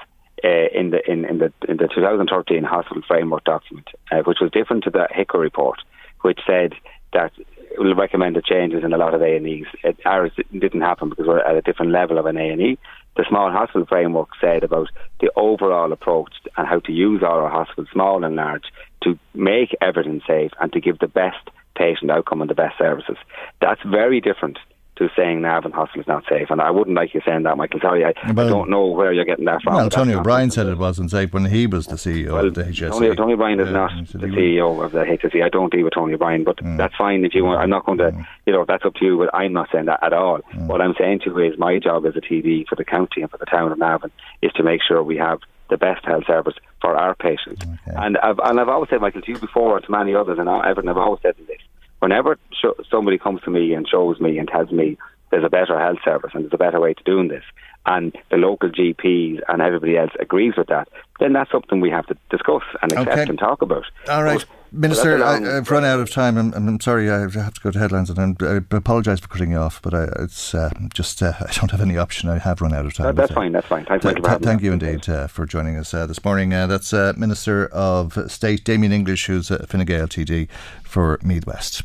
uh, in the in, in the in the 2013 hospital framework document, uh, which was different to the HIQA report, which said that will recommended changes in a lot of A and E's. Ours didn't happen because we're at a different level of an A and E the small hospital framework said about the overall approach and how to use all our hospitals, small and large, to make everything safe and to give the best patient outcome and the best services. That's very different to saying Navan Hospital is not safe. And I wouldn't like you saying that, Michael. Sorry, I, I don't know where you're getting that from. Well, Tony O'Brien said it wasn't safe when he was the CEO well, of the HSE. Tony, Tony O'Brien is yeah, not the CEO of the HSE. I don't deal with Tony O'Brien, but mm. that's fine if you want. I'm not going to, mm. you know, that's up to you, but I'm not saying that at all. Mm. What I'm saying to you is my job as a TD for the county and for the town of Navan is to make sure we have the best health service for our patients. Okay. And I've and I've always said, Michael, to you before and to many others, and I've always said this: whenever sh- somebody comes to me and shows me and tells me there's a better health service and there's a better way to doing this, and the local GPs and everybody else agrees with that, then that's something we have to discuss and accept okay. and talk about. All right. But, Minister, I, have run out of time. I'm, I'm, sorry, I have to go to headlines, and I apologise for cutting you off, but I, it's uh, just uh, I don't have any option. I have run out of time. That, that's fine. That's fine. Thanks, th- th- thank you indeed uh, for joining us uh, this morning. Uh, that's uh, Minister of State Damien English, who's uh, Fine Gael TD for Meath West.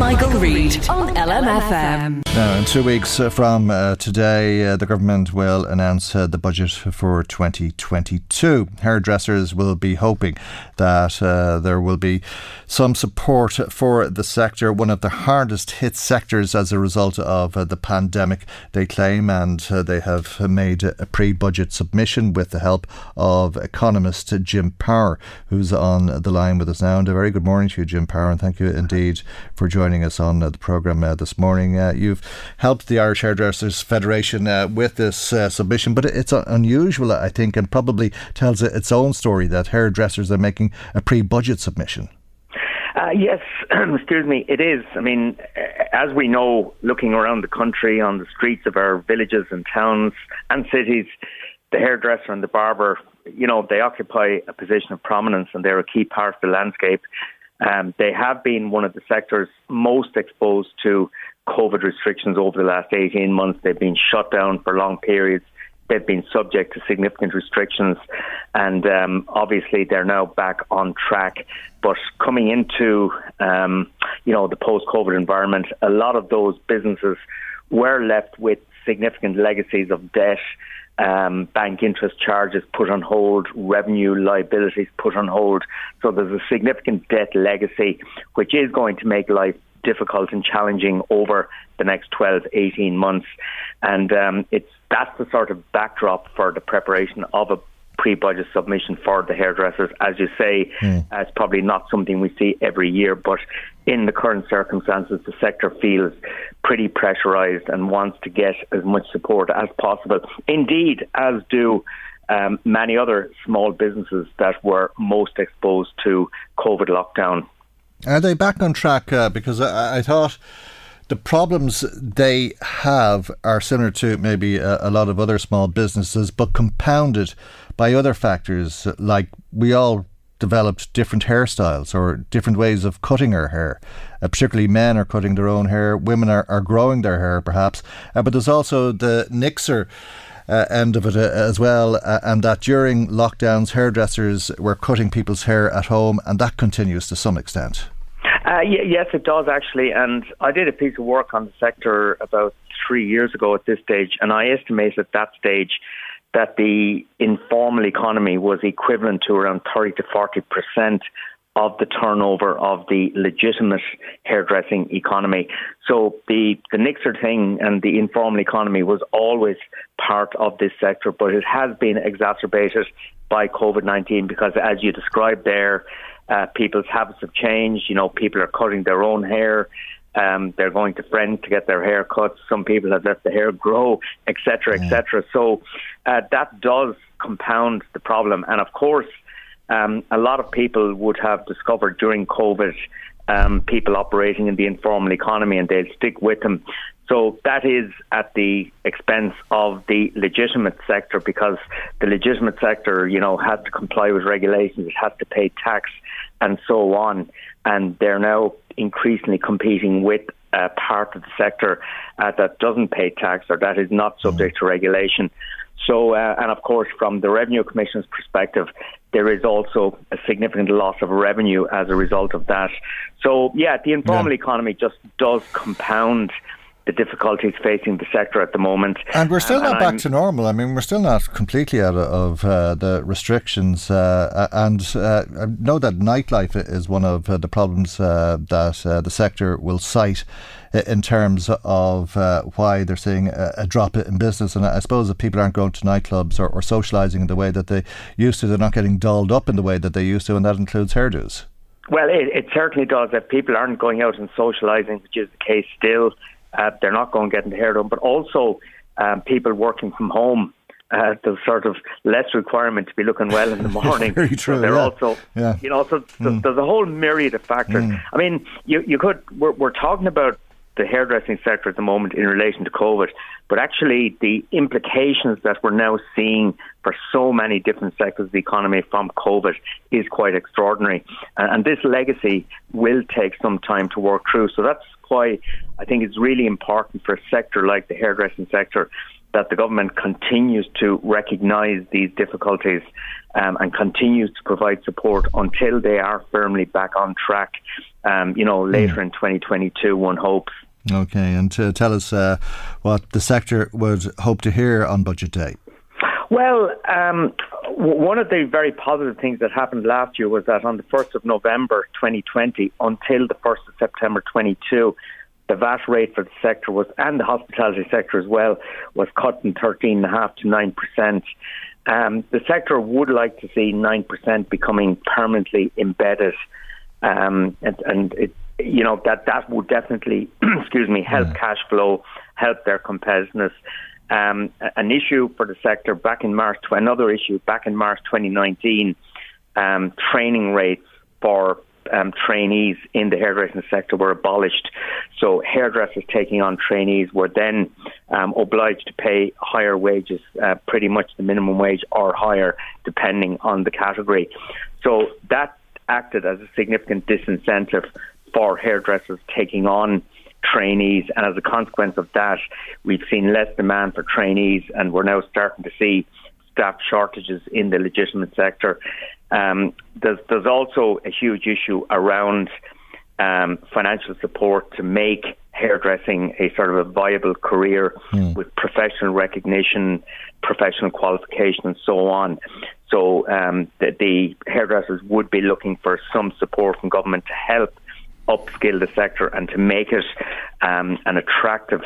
Michael Reade on LMFM. Now, in two weeks uh, from uh, today, uh, the government will announce the budget for 2022. Hairdressers will be hoping that there will be some support for the sector, one of the hardest hit sectors as a result of uh, the pandemic, they claim, and uh, they have made a pre budget submission with the help of economist Jim Power, who's on the line with us now. And a very good morning to you, Jim Power, and thank you indeed for joining us on uh, the programme uh, this morning. Uh, you've helped the Irish Hairdressers Federation with this submission, but it's unusual, I think, and probably tells its own story that hairdressers are making a pre budget submission. Uh, yes, excuse me, it is. I mean, as we know, looking around the country on the streets of our villages and towns and cities, the hairdresser and the barber, you know, they occupy a position of prominence and they're a key part of the landscape. Um, they have been one of the sectors most exposed to COVID restrictions over the last 18 months. They've been shut down for long periods they've been subject to significant restrictions, and um, obviously they're now back on track. But coming into um, you know the post-COVID environment, a lot of those businesses were left with significant legacies of debt. Um, bank interest charges put on hold, revenue liabilities put on hold. So there's a significant debt legacy, which is going to make life difficult and challenging over the next 12, 18 months. And um, it's that's the sort of backdrop for the preparation of a pre-budget submission for the hairdressers. As you say, mm. uh, it's probably not something we see every year, but in the current circumstances, the sector feels pretty pressurised and wants to get as much support as possible. Indeed, as do um, many other small businesses that were most exposed to COVID lockdown. Are they back on track? Uh, because I, I thought the problems they have are similar to maybe a, a, lot of other small businesses, but compounded by other factors like we all developed different hairstyles or different ways of cutting our hair. Uh, particularly men are cutting their own hair, women are, are growing their hair perhaps, uh, but there's also the nixer. Uh, end of it uh, as well, uh, and that during lockdowns, hairdressers were cutting people's hair at home, and that continues to some extent. Uh, y- yes, it does actually. And I did a piece of work on the sector about three years ago at this stage, and I estimate at that stage that the informal economy was equivalent to around 30 to 40 percent of the turnover of the legitimate hairdressing economy. So the, the Nixer thing and the informal economy was always part of this sector, but it has been exacerbated by COVID 19 because, as you described there, uh, people's habits have changed. You know, people are cutting their own hair. Um, they're going to friends to get their hair cut. Some people have let the hair grow, etc., etc. So uh, that does compound the problem. And of course, um, a lot of people would have discovered during COVID um, people operating in the informal economy, and they'll stick with them. So that is at the expense of the legitimate sector because the legitimate sector, you know, has to comply with regulations, it has to pay tax and so on. And they're now increasingly competing with a part of the sector uh, that doesn't pay tax or that is not subject to regulation. So, uh, and of course, from the Revenue Commission's perspective, there is also a significant loss of revenue as a result of that. So, yeah, the informal yeah. economy just does compound the difficulties facing the sector at the moment. And we're still um, not back I'm, to normal. I mean, we're still not completely out of uh, the restrictions. Uh, and uh, I know that nightlife is one of uh, the problems uh, that uh, the sector will cite in terms of why they're seeing a, a, drop in business. And I suppose that people aren't going to nightclubs or, or socialising in the way that they used to. They're not getting dolled up in the way that they used to, and that includes hairdos. Well, it, it certainly does. If people aren't going out and socialising, which is the case still, uh, they're not going to get into hair done, but also um, people working from home. Uh, there's sort of less requirement to be looking well in the morning. Very true. So they're yeah. also, yeah. you know, so mm. there's a whole myriad of factors. Mm. I mean, you you could we're, we're talking about the hairdressing sector at the moment in relation to COVID, but actually the implications that we're now seeing for so many different sectors of the economy from COVID is quite extraordinary. And, and this legacy will take some time to work through. So that's why I think it's really important for a sector like the hairdressing sector that the government continues to recognise these difficulties um, and continues to provide support until they are firmly back on track. Um, you know, later mm. in 2022, one hopes. Okay, and to tell us uh, what the sector would hope to hear on Budget Day. Well, um, one of the very positive things that happened last year was that on the 1st of November 2020 until the 1st of September 22, the VAT rate for the sector was, and the hospitality sector as well, was cut from 13.5 to 9%. Um, the sector would like to see 9% becoming permanently embedded. Um, and, and it, you know, that, that would definitely, excuse me, help yeah. cash flow, help their competitiveness. Um, an issue for the sector back in March, to another issue back in March 2019, um, training rates for um, trainees in the hairdressing sector were abolished. So hairdressers taking on trainees were then um, obliged to pay higher wages, uh, pretty much the minimum wage or higher, depending on the category. So that acted as a significant disincentive for hairdressers taking on trainees, and as a consequence of that, we've seen less demand for trainees, and we're now starting to see staff shortages in the legitimate sector. Um, there's, there's also a huge issue around um, financial support to make hairdressing a sort of a viable career mm. with professional recognition, professional qualification, and so on. So um, the, the, hairdressers would be looking for some support from government to help upskill the sector and to make it um, an attractive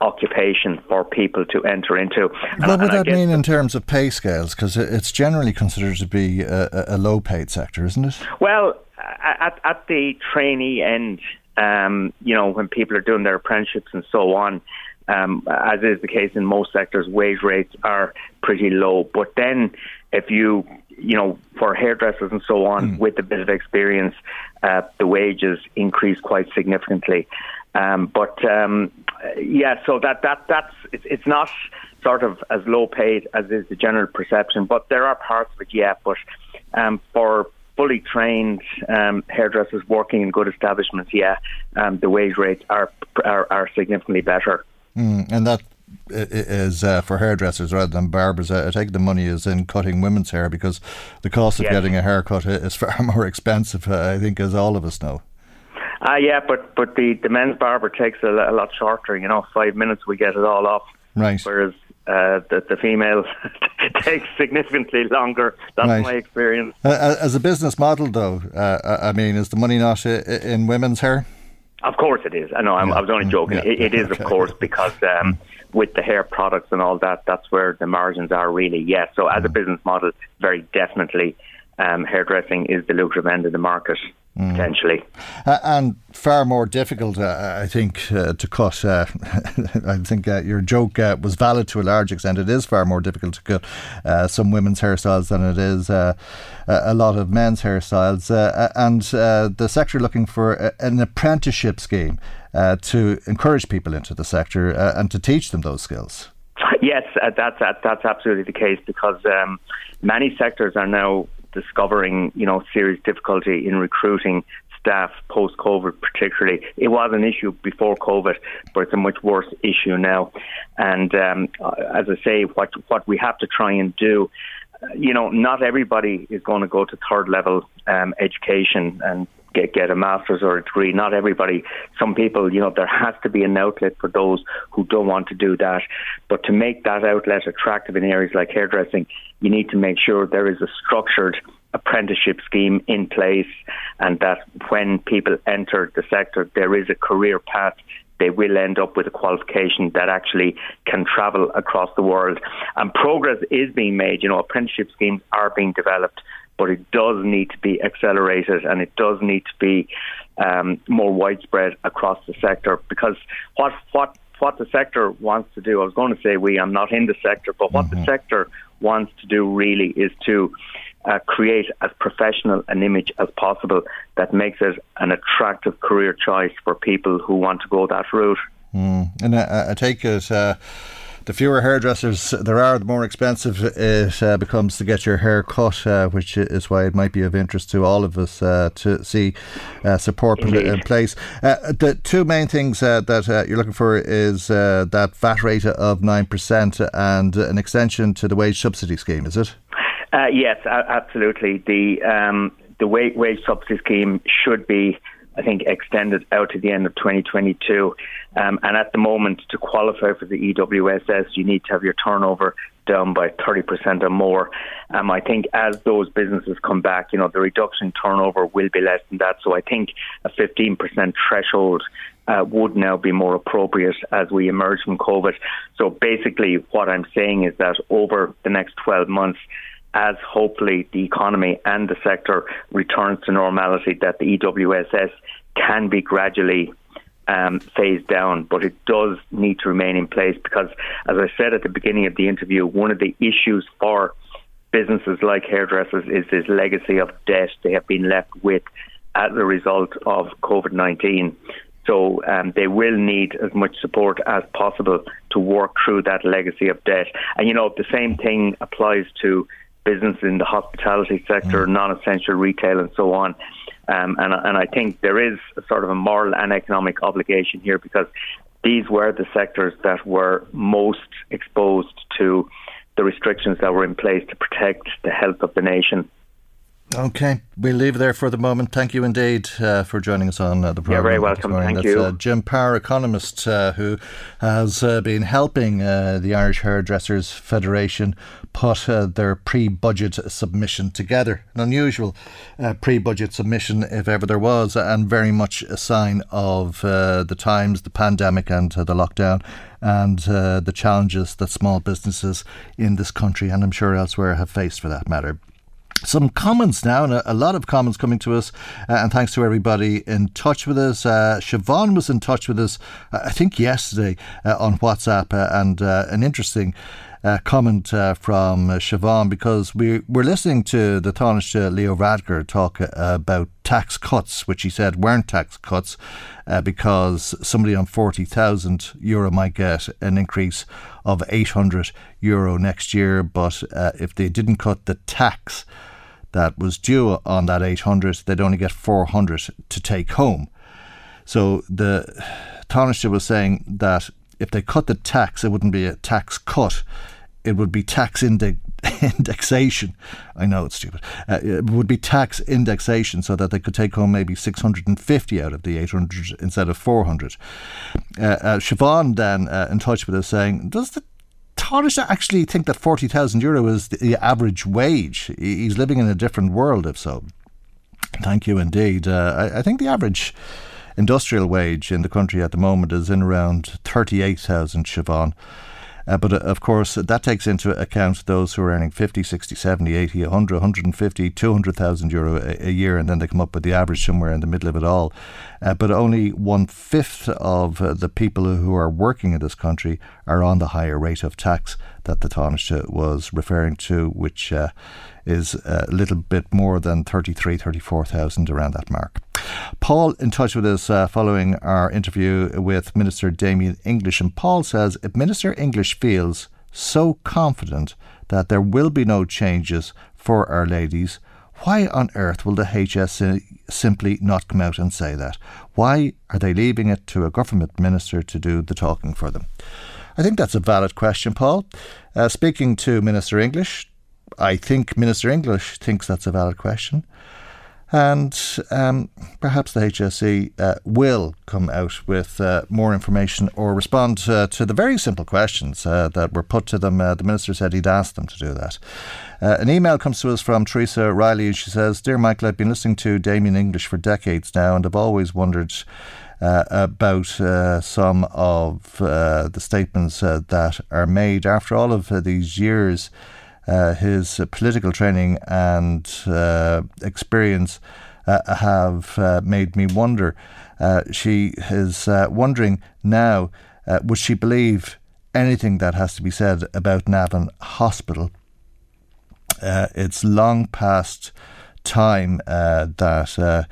occupation for people to enter into. And, what would that mean in terms of pay scales? Because it's generally considered to be a, a low paid sector, isn't it? Well, at, at the trainee end, um, you know, when people are doing their apprenticeships and so on, um, as is the case in most sectors, wage rates are pretty low. But then, if you, you know, for hairdressers and so on, mm. with a bit of experience, uh, the wages increase quite significantly. Um, but um, yeah, so that that that's it's, it's not sort of as low paid as is the general perception, but there are parts of it, yeah. But um, for fully trained um, hairdressers working in good establishments, yeah, um, the wage rates are, are, are significantly better. Mm, and that is uh, for hairdressers rather than barbers. I take the money is in cutting women's hair because the cost of yes. getting a haircut is far more expensive. Uh, I think, as all of us know. Ah, uh, yeah, but but the, the men's barber takes a, a, lot shorter. You know, five minutes we get it all off. Right. Whereas uh, the, the female takes significantly longer. That's right. my experience. As a business model, though, uh, I mean, is the money not in women's hair? Of course it is. I know. Yeah. I was only joking. Yeah. It, it is, okay. of course, because um, with the hair products and all that, that's where the margins are really. Yes. So as a mm. business model, very definitely, um, hairdressing is the lucrative end of the market. Mm. potentially. Uh, and far more difficult, uh, I think, uh, to cut. Uh, I think uh, your joke uh, was valid to a large extent. It is far more difficult to cut some women's hairstyles than it is a lot of men's hairstyles. and the sector looking for an apprenticeship scheme to encourage people into the sector and to teach them those skills. Yes, that's that's absolutely the case because um, many sectors are now discovering, you know, serious difficulty in recruiting staff post COVID, particularly. It was an issue before COVID, but it's a much worse issue now. And um, as I say, what what we have to try and do. You know, not everybody is going to go to third level um, education and get get a master's or a degree. Not everybody. Some people, you know, there has to be an outlet for those who don't want to do that. But to make that outlet attractive in areas like hairdressing, you need to make sure there is a structured apprenticeship scheme in place and that when people enter the sector there is a career path they will end up with a qualification that actually can travel across the world. And progress is being made. You know, apprenticeship schemes are being developed but it does need to be accelerated and it does need to be um, more widespread across the sector because what what what the sector wants to do, I was going to say we, I'm not in the sector, but what mm-hmm. the sector wants to do really is to uh, create as professional an image as possible that makes it an attractive career choice for people who want to go that route. Mm. And I, I take it. Uh the fewer hairdressers there are, the more expensive it uh, becomes to get your hair cut, uh, which is why it might be of interest to all of us uh, to see uh, support Indeed. in place. Uh, the two main things uh, that you're looking for is that VAT rate of 9% and an extension to the wage subsidy scheme, is it? yes, absolutely. The, um, the wage subsidy scheme should be I think, extended out to the end of 2022. Um, and at the moment, to qualify for the EWSS, you need to have your turnover down by 30% or more. Um, I think as those businesses come back, you know, the reduction turnover will be less than that. So I think a 15% threshold uh, would now be more appropriate as we emerge from COVID. So basically, what I'm saying is that over the next 12 months, as hopefully the economy and the sector returns to normality, that the EWSS can be gradually um, phased down, but it does need to remain in place because, as I said at the beginning of the interview, one of the issues for businesses like hairdressers is this legacy of debt they have been left with as a result of COVID 19. So um, they will need as much support as possible to work through that legacy of debt. And you know, the same thing applies to business in the hospitality sector, mm. non-essential retail, and so on. Um, and, and I think there is a sort of a moral and economic obligation here because these were the sectors that were most exposed to the restrictions that were in place to protect the health of the nation. Okay, we'll leave there for the moment. Thank you indeed uh, for joining us on uh, the program. You're very welcome. Thank That's, you. Uh, Jim Power, economist, uh, who has uh, been helping uh, the Irish Hairdressers Federation put their pre-budget submission together. An unusual pre-budget submission, if ever there was, and very much a sign of the times, the pandemic, and the lockdown and the challenges that small businesses in this country and I'm sure elsewhere have faced for that matter some comments now, and a, lot of comments coming to us, uh, and thanks to everybody in touch with us. Uh, Siobhan was in touch with us, uh, I think yesterday uh, on WhatsApp, uh, and uh, an interesting. comment from Siobhan because we were listening to the Taoiseach Leo Varadkar talk about tax cuts, which he said weren't tax cuts because somebody on 40,000 euro might get an increase of 800 euro next year. But if they didn't cut the tax, that was due on that 800, they'd only get 400 to take home. So the Taoiseach was saying that if they cut the tax, it wouldn't be a tax cut, it would be tax index indexation. I know it's stupid. Uh, it would be tax indexation so that they could take home maybe 650 out of the 800 instead of 400. Uh, uh, Siobhan then uh, in touch with us saying, does the Taoiseach actually think that 40,000 euro is the average wage? He's living in a different world, if so. Thank you indeed. Uh, I, I, think the average industrial wage in the country at the moment is in around 38,000, Siobhan. Uh, but uh, of course, that takes into account those who are earning 50, 60, 70, 80, 100, 150, 200,000 euro a, a, year, and then they come up with the average somewhere in the middle of it all. Uh, but only one fifth of uh, the people who are working in this country are on the higher rate of tax that the Taoiseach was referring to, which uh, is a little bit more than 33, 34,000 around that mark. Paul in touch with us uh, following our interview with Minister Damien English, and Paul says if Minister English feels so confident that there will be no changes for Our Ladies, why on earth will the HS simply not come out and say that? Why are they leaving it to a government minister to do the talking for them? I think that's a valid question, Paul. Uh, speaking to Minister English, I think Minister English thinks that's a valid question. And um, perhaps the HSE uh, will come out with uh, more information or respond uh, to the very simple questions uh, that were put to them. Uh, the Minister said he'd asked them to do that. Uh, an email comes to us from Teresa Riley, and she says Dear Michael, I've been listening to Damien English for decades now, and I've always wondered. about some of the statements that are made after all of these years uh, his uh, political training and uh, experience uh, have made me wonder. she is wondering now would she believe anything that has to be said about Navan Hospital? it's long past time uh, that uh,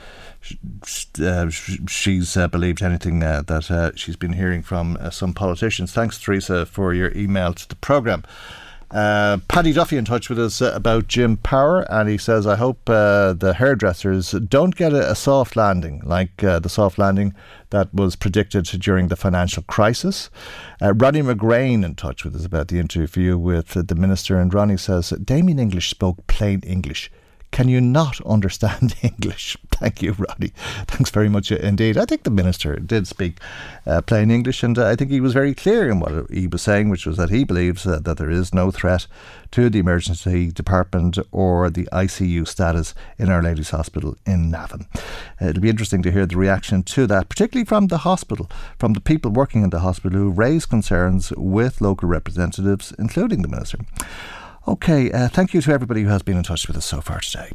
uh, she's believed anything that she's been hearing from some politicians. Thanks, Teresa, for your email to the programme. Uh, Paddy Duffy in touch with us uh, about Jim Power, and he says, I hope uh, the hairdressers don't get a, a soft landing like uh, the soft landing that was predicted during the financial crisis. Uh, Ronnie McGrain in touch with us about the interview with the minister, and Ronnie says, Damien English spoke plain English. Can you not understand English? Thank you, Roddy. Thanks very much indeed. I think the minister did speak uh, plain English, and uh, I think he was very clear in what he was saying, which was that he believes uh, that there is no threat to the emergency department or the ICU status in Our Lady's Hospital in Navan. Uh, it'll be interesting to hear the reaction to that, particularly from the hospital, from the people working in the hospital who raised concerns with local representatives, including the minister. Okay, uh, thank you to everybody who has been in touch with us so far today.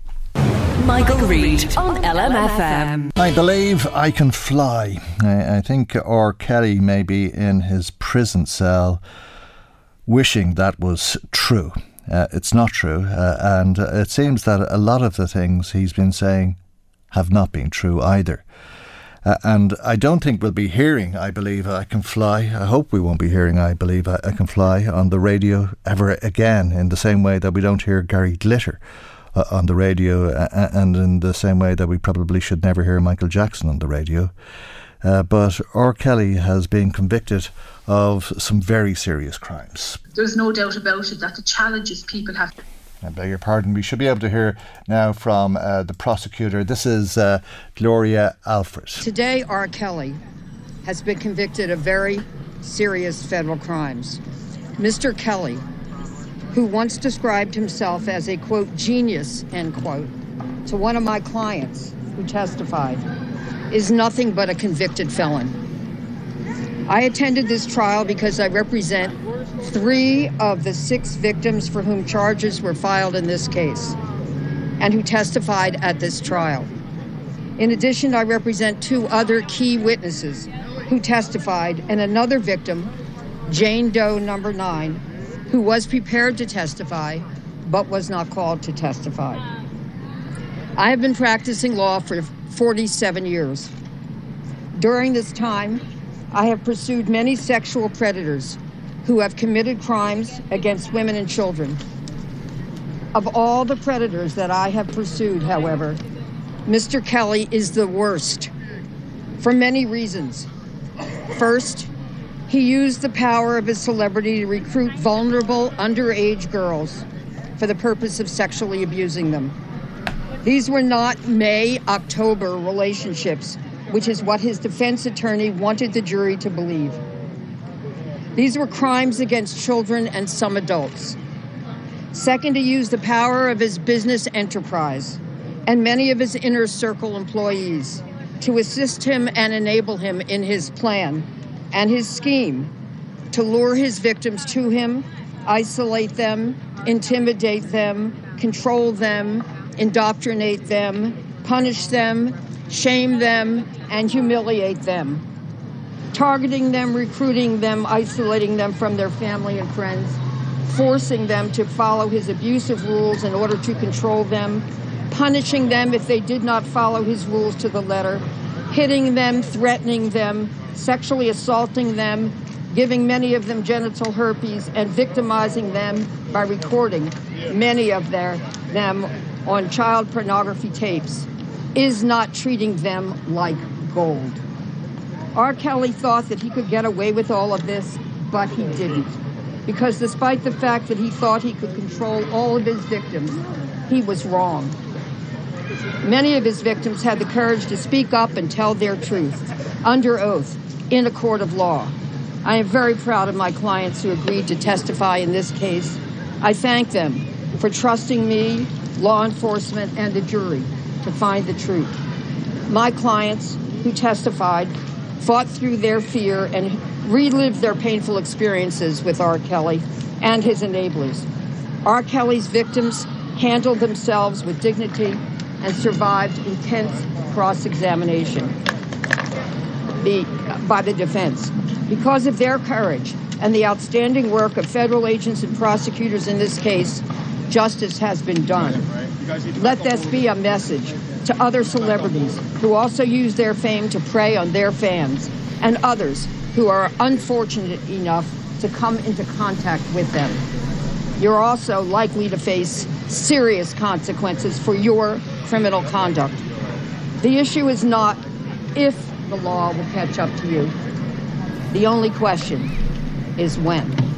Michael, Reade on LMFM. I believe I can fly. I, I think R. Kelly may be in his prison cell wishing that was true. Uh, it's not true, uh, and it seems that a lot of the things he's been saying have not been true either. Uh, and I don't think we'll be hearing I Believe I Can Fly. I hope we won't be hearing I Believe I, I Can Fly on the radio ever again, in the same way that we don't hear Gary Glitter. Uh, on the radio, uh, and in the same way that we probably should never hear Michael Jackson on the radio. Uh, but R. Kelly has been convicted of some very serious crimes. There's no doubt about it that the challenges people have I beg your pardon. We should be able to hear now from uh, the prosecutor. This is uh, Gloria Allred. Today, R. Kelly has been convicted of very serious federal crimes. Mr. Kelly, who once described himself as a quote genius, end quote, to one of my clients who testified, is nothing but a convicted felon. I attended this trial because I represent three of the six victims for whom charges were filed in this case and who testified at this trial. In addition, I represent two other key witnesses who testified and another victim, Jane Doe number nine, who was prepared to testify but was not called to testify. I have been practicing law for 47 years. During this time, I have pursued many sexual predators who have committed crimes against women and children. Of all the predators that I have pursued, however, Mr. Kelly is the worst for many reasons. First, he used the power of his celebrity to recruit vulnerable underage girls for the purpose of sexually abusing them. These were not May October relationships, which is what his defense attorney wanted the jury to believe. These were crimes against children and some adults. Second, he used the power of his business enterprise and many of his inner circle employees to assist him and enable him in his plan and his scheme to lure his victims to him, isolate them, intimidate them, control them, indoctrinate them, punish them, shame them, and humiliate them targeting them, recruiting them, isolating them from their family and friends, forcing them to follow his abusive rules in order to control them, punishing them if they did not follow his rules to the letter, hitting them, threatening them, sexually assaulting them, giving many of them genital herpes, and victimizing them by recording many of their, them on child pornography tapes, is not treating them like gold. R. Kelly thought that he could get away with all of this, but he didn't. Because despite the fact that he thought he could control all of his victims, he was wrong. Many of his victims had the courage to speak up and tell their truth under oath in a court of law. I am very proud of my clients who agreed to testify in this case. I thank them for trusting me, law enforcement, and the jury to find the truth. My clients who testified fought through their fear and relived their painful experiences with R. Kelly and his enablers. R. Kelly's victims handled themselves with dignity and survived intense cross examination by the defense. Because of their courage and the outstanding work of federal agents and prosecutors in this case, justice has been done. Let this be a message to other celebrities who also use their fame to prey on their fans and others who are unfortunate enough to come into contact with them. You're also likely to face serious consequences for your criminal conduct. The issue is not if the law will catch up to you. The only question is when.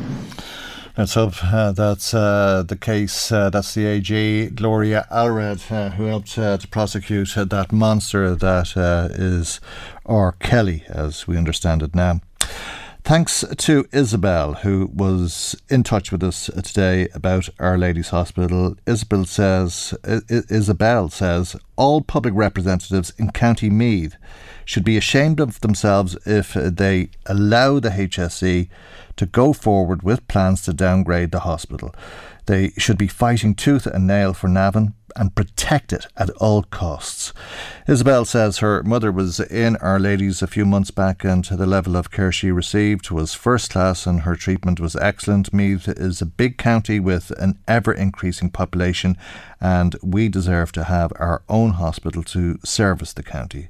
Let's hope uh, that's uh, the case. Uh, that's the AG, Gloria Allred, uh, who helped uh, to prosecute uh, that monster that is R. Kelly, as we understand it now. Thanks to Isabel, who was in touch with us today about Our Lady's Hospital. Isabel says, Isabel says, all public representatives in County Meath should be ashamed of themselves if they allow the HSE to go forward with plans to downgrade the hospital. They should be fighting tooth and nail for Navan and protect it at all costs. Isabel says her mother was in Our Lady's a few months back and the level of care she received was first class and her treatment was excellent. Meath is a big county with an ever increasing population and we deserve to have our own hospital to service the county.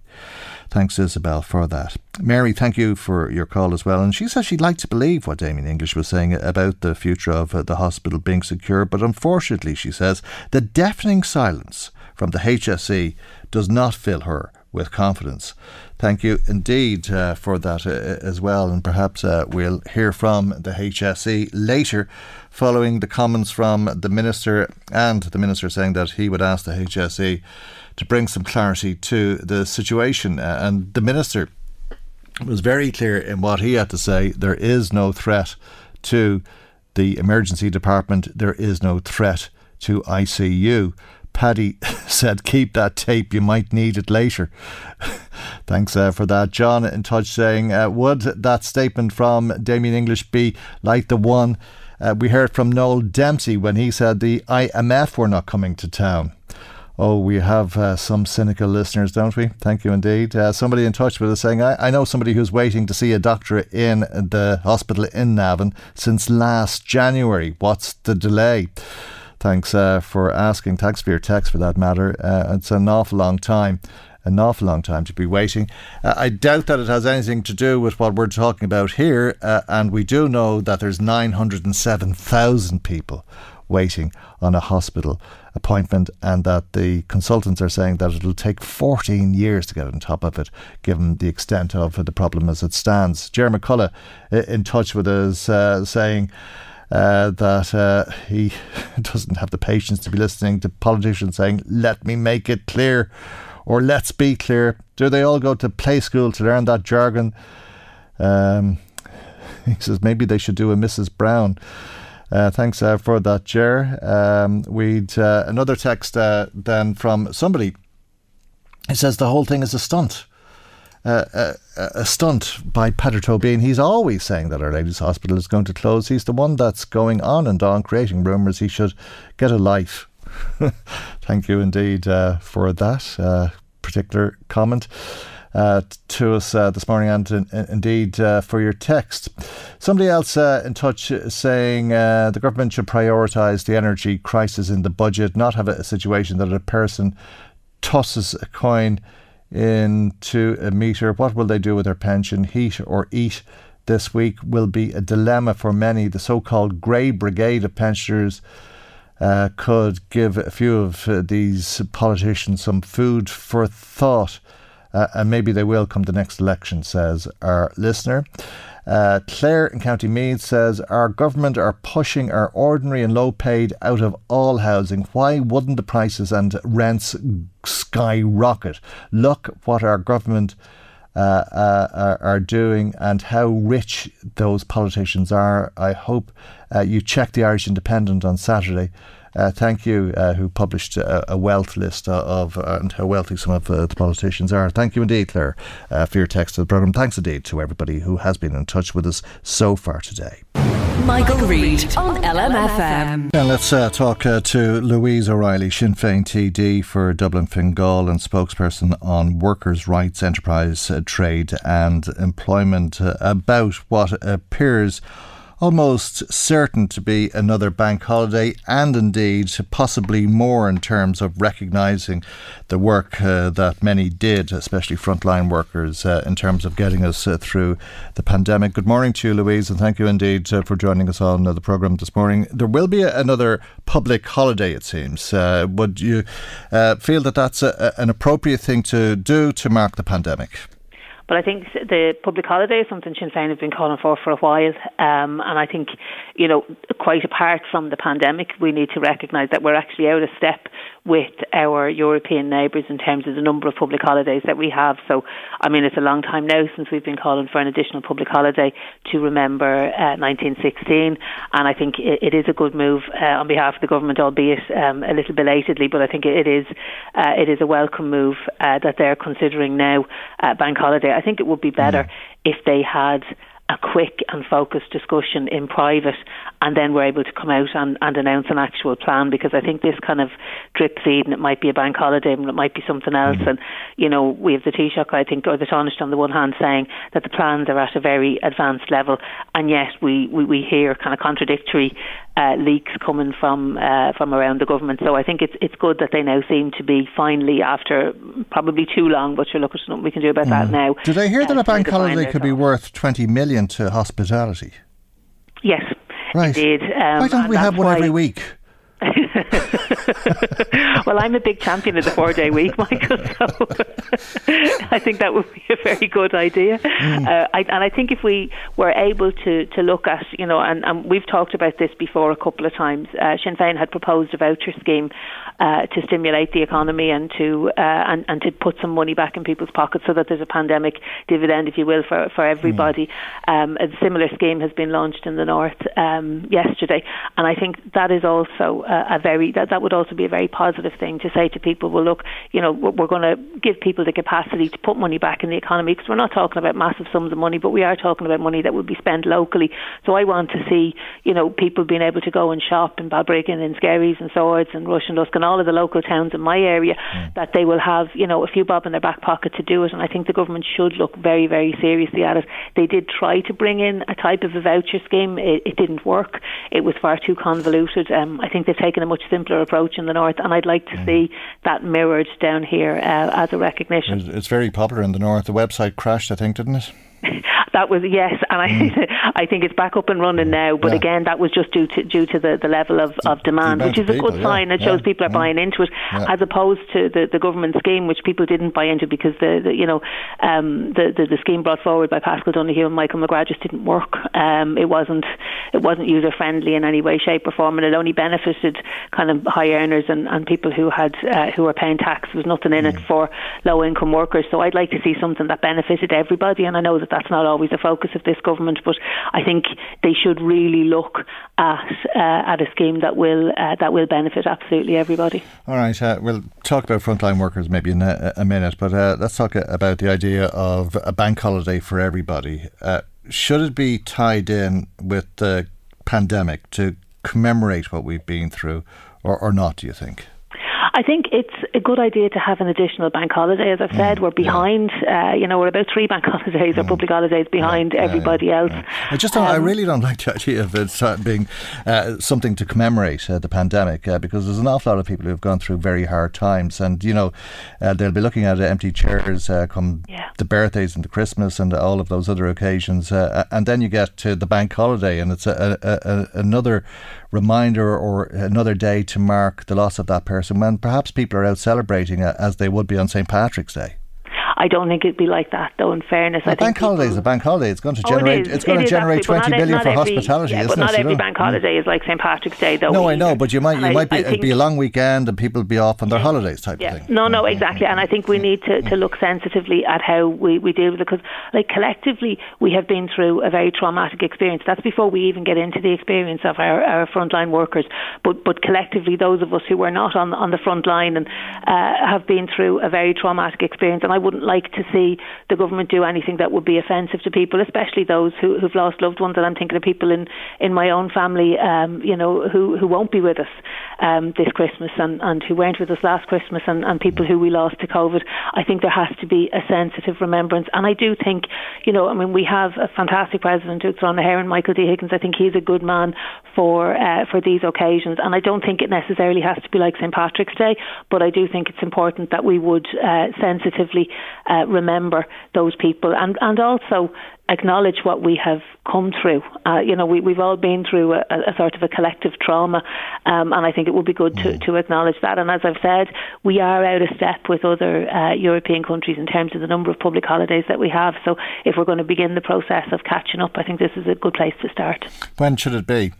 Thanks, Isabel, for that. Mary, thank you for your call as well. And she says she'd like to believe what Damien English was saying about the future of uh, the hospital being secure, but unfortunately, she says, the deafening silence from the HSE does not fill her with confidence. Thank you indeed uh, for that uh, as well, and perhaps uh, we'll hear from the HSE later following the comments from the Minister and the Minister saying that he would ask the HSE to bring some clarity to the situation. Uh, and the Minister was very clear in what he had to say. There is no threat to the emergency department, there is no threat to ICU. Paddy said, keep that tape, you might need it later. Thanks uh, for that. John in touch saying, uh, would that statement from Damien English be like the one uh, we heard from Noel Dempsey when he said the IMF were not coming to town? Oh, we have uh, some cynical listeners, don't we? Thank you indeed. Uh, somebody in touch with us saying, I, I, know somebody who's waiting to see a doctor in the hospital in Navan since last January. What's the delay? Thanks uh, for asking. Thanks for your text for that matter. Uh, it's an awful long time an awful long time to be waiting. Uh, I doubt that it has anything to do with what we're talking about here, uh, and we do know that there's 907,000 people waiting on a hospital appointment, and that the consultants are saying that it'll take 14 years to get on top of it, given the extent of the problem as it stands. Jeremy McCullough in touch with us uh, saying uh, that uh, he doesn't have the patience to be listening to politicians saying, let me make it clear, or let's be clear. Do they all go to play school to learn that jargon? Um, he says maybe they should do a Mrs. Brown. Uh, thanks uh, for that, Jer. Um, we'd uh, another text uh, then from somebody. It says the whole thing is a stunt a, a, stunt by Peadar Tóibín. He's always saying that Our Lady's Hospital is going to close. He's the one that's going on and on creating rumours. He should get a life. Thank you indeed for that particular comment. Uh, to us uh, this morning and in, in, indeed uh, for your text. Somebody else uh, in touch saying uh, the government should prioritise the energy crisis in the budget, not have a, a situation that a person tosses a coin into a meter. What will they do with their pension? Heat or eat this week will be a dilemma for many. The so called grey brigade of pensioners uh, could give a few of uh, these politicians some food for thought. Uh, and maybe they will come the next election, says our listener. Uh, Claire in County Meath says our government are pushing our ordinary and low paid out of all housing. Why wouldn't the prices and rents skyrocket? Look what our government. Uh, uh, are, are, doing and how rich those politicians are. I hope uh, you check the Irish Independent on Saturday uh, thank you, uh, who published a, a, wealth list of uh, and how wealthy some of uh, the politicians are. Thank you indeed, Claire, uh, for your text to the programme. Thanks indeed to everybody who has been in touch with us so far today. Michael, Reade on LMFM. And let's uh, talk uh, to Louise O'Reilly, Sinn Féin TD for Dublin Fingal and spokesperson on workers' rights, enterprise, uh, trade and employment about what appears almost certain to be another bank holiday, and indeed possibly more in terms of recognising the work uh, that many did, especially frontline workers, uh, in terms of getting us uh, through the pandemic. Good morning to you, Louise, and thank you indeed uh, for joining us on the programme this morning. There will be another public holiday, it seems. Uh, would you uh, feel that that's a, an appropriate thing to do to mark the pandemic? But I think the public holiday is something Sinn Féin have been calling for for a while. Um, and I think, you know, quite apart from the pandemic, we need to recognise that we're actually out of step with our European neighbours in terms of the number of public holidays that we have. So, I mean, it's a long time now since we've been calling for an additional public holiday to remember uh, 1916. And I think it, it is a good move uh, on behalf of the government, albeit um, a little belatedly. But I think it is uh, it is a welcome move uh, that they're considering now uh, bank holiday. I think it would be better mm. if they had a quick and focused discussion in private and then we're able to come out and, and announce an actual plan because I think this kind of drip feed and it might be a bank holiday and it might be something else mm-hmm. and you know we have the Taoiseach I think or the Taoiseach on the one hand saying that the plans are at a very advanced level and yet we, we, we hear kind of contradictory uh, leaks coming from uh, from around the government. So I think it's it's good that they now seem to be finally, after probably too long, but you're looking at something we can do about mm. that now. Did I hear uh, that a bank holiday could be worth twenty million to hospitality? Yes, right. indeed. Um, why don't we have one every week? well, I'm a big champion of the four day week, Michael. So I think that would be a very good idea. Mm. Uh, I, and I think if we were able to to look at, you know, and, and we've talked about this before a couple of times. Uh, Sinn Féin had proposed a voucher scheme uh, to stimulate the economy and to uh, and, and to put some money back in people's pockets so that there's a pandemic dividend, if you will, for for everybody. Mm. Um, a similar scheme has been launched in the north um, yesterday, and I think that is also a, a very that that would also be a very positive thing to say to people. Well, look, you know, we're, going to give people the capacity to put money back in the economy because we're not talking about massive sums of money, but we are talking about money that would be spent locally. So I want to see, you know, people being able to go and shop in Balbriggan and Skerries and Swords and Rush and Lusk and all of the local towns in my area mm. that they will have, you know, a few bob in their back pocket to do it. And I think the government should look very, very seriously at it. They did try to bring in a type of a voucher scheme. It, it didn't work. It was far too convoluted. Um, I think they've taken a much simpler approach in the north, and I'd like to mm. see that mirrored down here uh, as a recognition. It's very popular in the north. The website crashed, I think, didn't it? that was yes, and I mm. I think it's back up and running now. But yeah. again, that was just due to due to the, the level of, of demand, which is a good sign. It shows people are buying into it, as opposed to the, the government scheme, which people didn't buy into because the, the you know um, the, the, the scheme brought forward by Paschal Donohoe and Michael McGrath just didn't work. Um, it wasn't it wasn't user friendly in any way, shape, or form, and it only benefited kind of high earners and, and people who had uh, who were paying tax. There was nothing in mm. it for low income workers. So I'd like to see something that benefited everybody, and I know that that's not always the focus of this government, but I think they should really look at uh, at a scheme that will uh, that will benefit absolutely everybody. All right, uh, we'll talk about frontline workers maybe in a, a minute, but uh, let's talk about the idea of a bank holiday for everybody. Uh, should it be tied in with the pandemic to commemorate what we've been through, or, or not? Do you think? I think it's a good idea to have an additional bank holiday. As I've mm, said, we're behind. Yeah. Uh, you know, we're about three bank holidays mm. or public holidays behind yeah, everybody yeah, else. I just don't. Um, I really don't like the idea of it being uh, something to commemorate uh, the pandemic uh, because there's an awful lot of people who have gone through very hard times, and you know, uh, they'll be looking at empty chairs uh, come the birthdays and the Christmas and all of those other occasions, and then you get to the bank holiday, and it's a, a, a, another reminder or another day to mark the loss of that person when perhaps people are out celebrating uh, as they would be on St. Patrick's Day. I don't think it'd be like that, though. In fairness, a I bank holiday is a bank holiday. It's going to generate. Oh, it it's going it to generate twenty billion for every, hospitality. Yeah, but not it, every bank holiday is like St Patrick's Day, though. No, I know, but you might you might be it'd be a long weekend and people be off on their holidays type yeah. of thing. No, no, exactly. And I think we need to, to look sensitively at how we, we deal with it because, like collectively, we have been through a very traumatic experience. That's before we even get into the experience of our, our frontline workers. But but collectively, those of us who were not on on the front line and uh, have been through a very traumatic experience, and I wouldn't like to see the government do anything that would be offensive to people, especially those who, who've lost loved ones. And I'm thinking of people in, in my own family, um, you know, who, who won't be with us um, this Christmas and, and who weren't with us last Christmas and, and people who we lost to COVID. I think there has to be a sensitive remembrance. And I do think, you know, I mean, we have a fantastic president, Uachtarán na hÉireann Michael D. Higgins. I think he's a good man for uh, for these occasions. And I don't think it necessarily has to be like St. Patrick's Day, but I do think it's important that we would uh, sensitively uh, remember those people and, and also acknowledge what we have come through. Uh, you know, we, we've all been through a, a sort of a collective trauma, um, and I think it would be good to, to acknowledge that. And as I've said, we are out of step with other uh, European countries in terms of the number of public holidays that we have. So if we're going to begin the process of catching up, I think this is a good place to start. When should it be?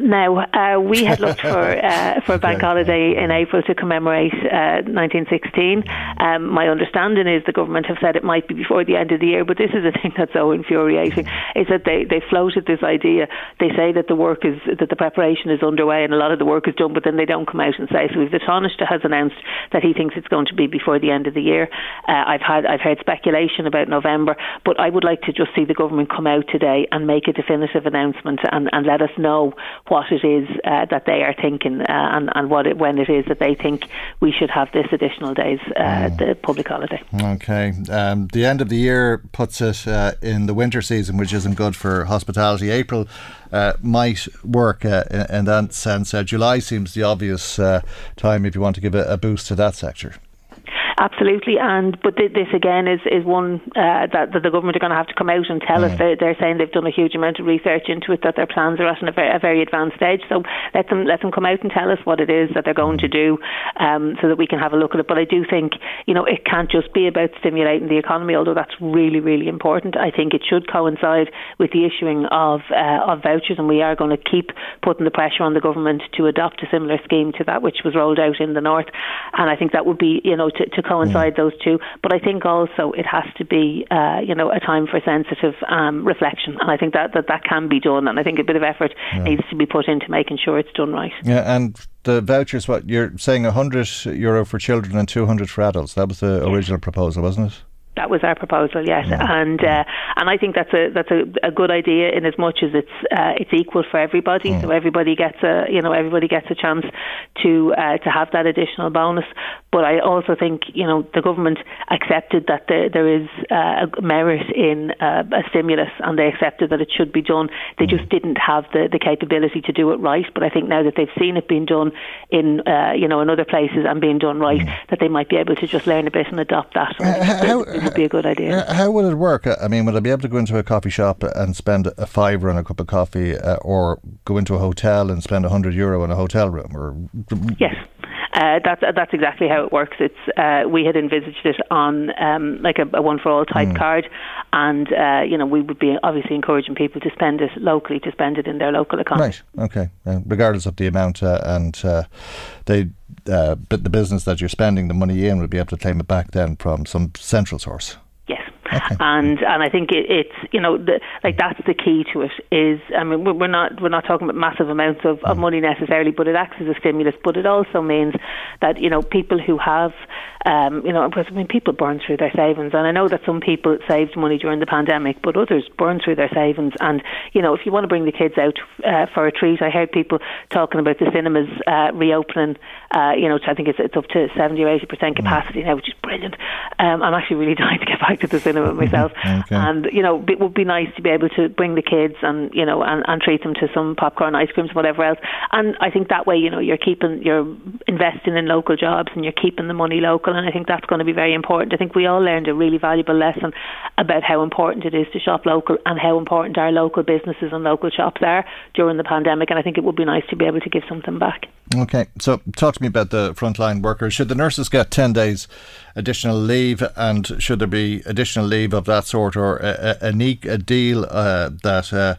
Now, uh, we had looked for uh, for a bank holiday in April to commemorate uh, 1916. Um, my understanding is the government have said it might be before the end of the year, but this is the thing that's so infuriating is that they, they floated this idea. They say that the work is that the preparation is underway and a lot of the work is done, but then they don't come out and say. So, the Taoiseach has announced that he thinks it's going to be before the end of the year. Uh, I've had I've heard speculation about November, but I would like to just see the government come out today and make a definitive announcement and, and let us know what it is uh, that they are thinking uh, and, and what it, when it is that they think we should have this additional days, uh, mm. the public holiday. Okay. Um, the end of the year puts it uh, in the winter season, which isn't good for hospitality. April uh, might work uh, in, in, that sense. July seems the obvious time if you want to give a, a boost to that sector. Absolutely, and but th- this again is is one uh, that, that the government are going to have to come out and tell mm. us. They're, they're, saying they've done a huge amount of research into it, that their plans are at a very, a very, advanced stage. So let them let them come out and tell us what it is that they're going to do, um, so that we can have a look at it. But I do think you know it can't just be about stimulating the economy, although that's really really important. I think it should coincide with the issuing of uh, of vouchers, and we are going to keep putting the pressure on the government to adopt a similar scheme to that which was rolled out in the north. And I think that would be you know to, to coincide those two. But I think also it has to be uh, you know a time for sensitive um, reflection, and I think that, that that can be done. And I think a bit of effort yeah. needs to be put into making sure it's done right. Yeah, and the vouchers, what you're saying, 100 euro for children and 200 for adults. That was the original proposal, wasn't it? That was our proposal, yes, yeah. and uh, and I think that's a that's a, a good idea in as much as it's uh, it's equal for everybody, mm. so everybody gets a you know everybody gets a chance to uh, to have that additional bonus. But I also think you know the government accepted that there, there is uh, a merit in uh, a stimulus, and they accepted that it should be done. They mm. just didn't have the, the capability to do it right. But I think now that they've seen it being done in uh, you know in other places and being done right, mm. that they might be able to just learn a bit and adopt that. How, would be a good idea. Uh, how would it work? I mean, would I be able to go into a coffee shop and spend a fiver on a cup of coffee, uh, or go into a hotel and spend a hundred euro in a hotel room? Or yes. Uh, that's that's exactly how it works. It's uh, we had envisaged it on um, like a, a, one for all type mm. card, and uh, you know we would be obviously encouraging people to spend it locally, to spend it in their local economy. Right. Okay. Uh, regardless of the amount, uh, and uh, they uh, but the business that you're spending the money in would be able to claim it back then from some central source. And and I think it, it's you know the, like that's the key to it is I mean we're not we're not talking about massive amounts of, of mm. money necessarily but it acts as a stimulus but it also means that you know people who have um, you know, because I mean, people burn through their savings, and I know that some people saved money during the pandemic, but others burn through their savings. And you know, if you want to bring the kids out uh, for a treat, I heard people talking about the cinemas uh, reopening. Uh, you know, I think it's, it's up to seventy or eighty percent mm. capacity now, which is brilliant. Um, I'm actually really dying to get back to the cinema Mm-hmm. myself, okay. and you know, it would be nice to be able to bring the kids and you know, and, and treat them to some popcorn, ice creams, whatever else. And I think that way, you know, you're keeping, you're investing in local jobs, and you're keeping the money local and I think that's going to be very important. I think we all learned a really valuable lesson about how important it is to shop local and how important our local businesses and local shops are during the pandemic, and I think it would be nice to be able to give something back. Okay, so talk to me about the frontline workers. Should the nurses get 10 days additional leave, and should there be additional leave of that sort, or a, a, a, deal uh, that uh,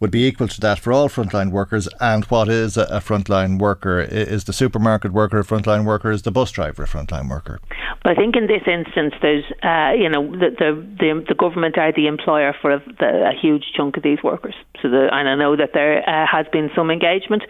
would be equal to that for all frontline workers. And what is a, frontline worker? Is the supermarket worker a frontline worker? Is the bus driver a frontline worker? Well, I think in this instance, there's uh, you know the, the, the the government are the employer for a, the, a huge chunk of these workers. So the, and I know that there uh, has been some engagement.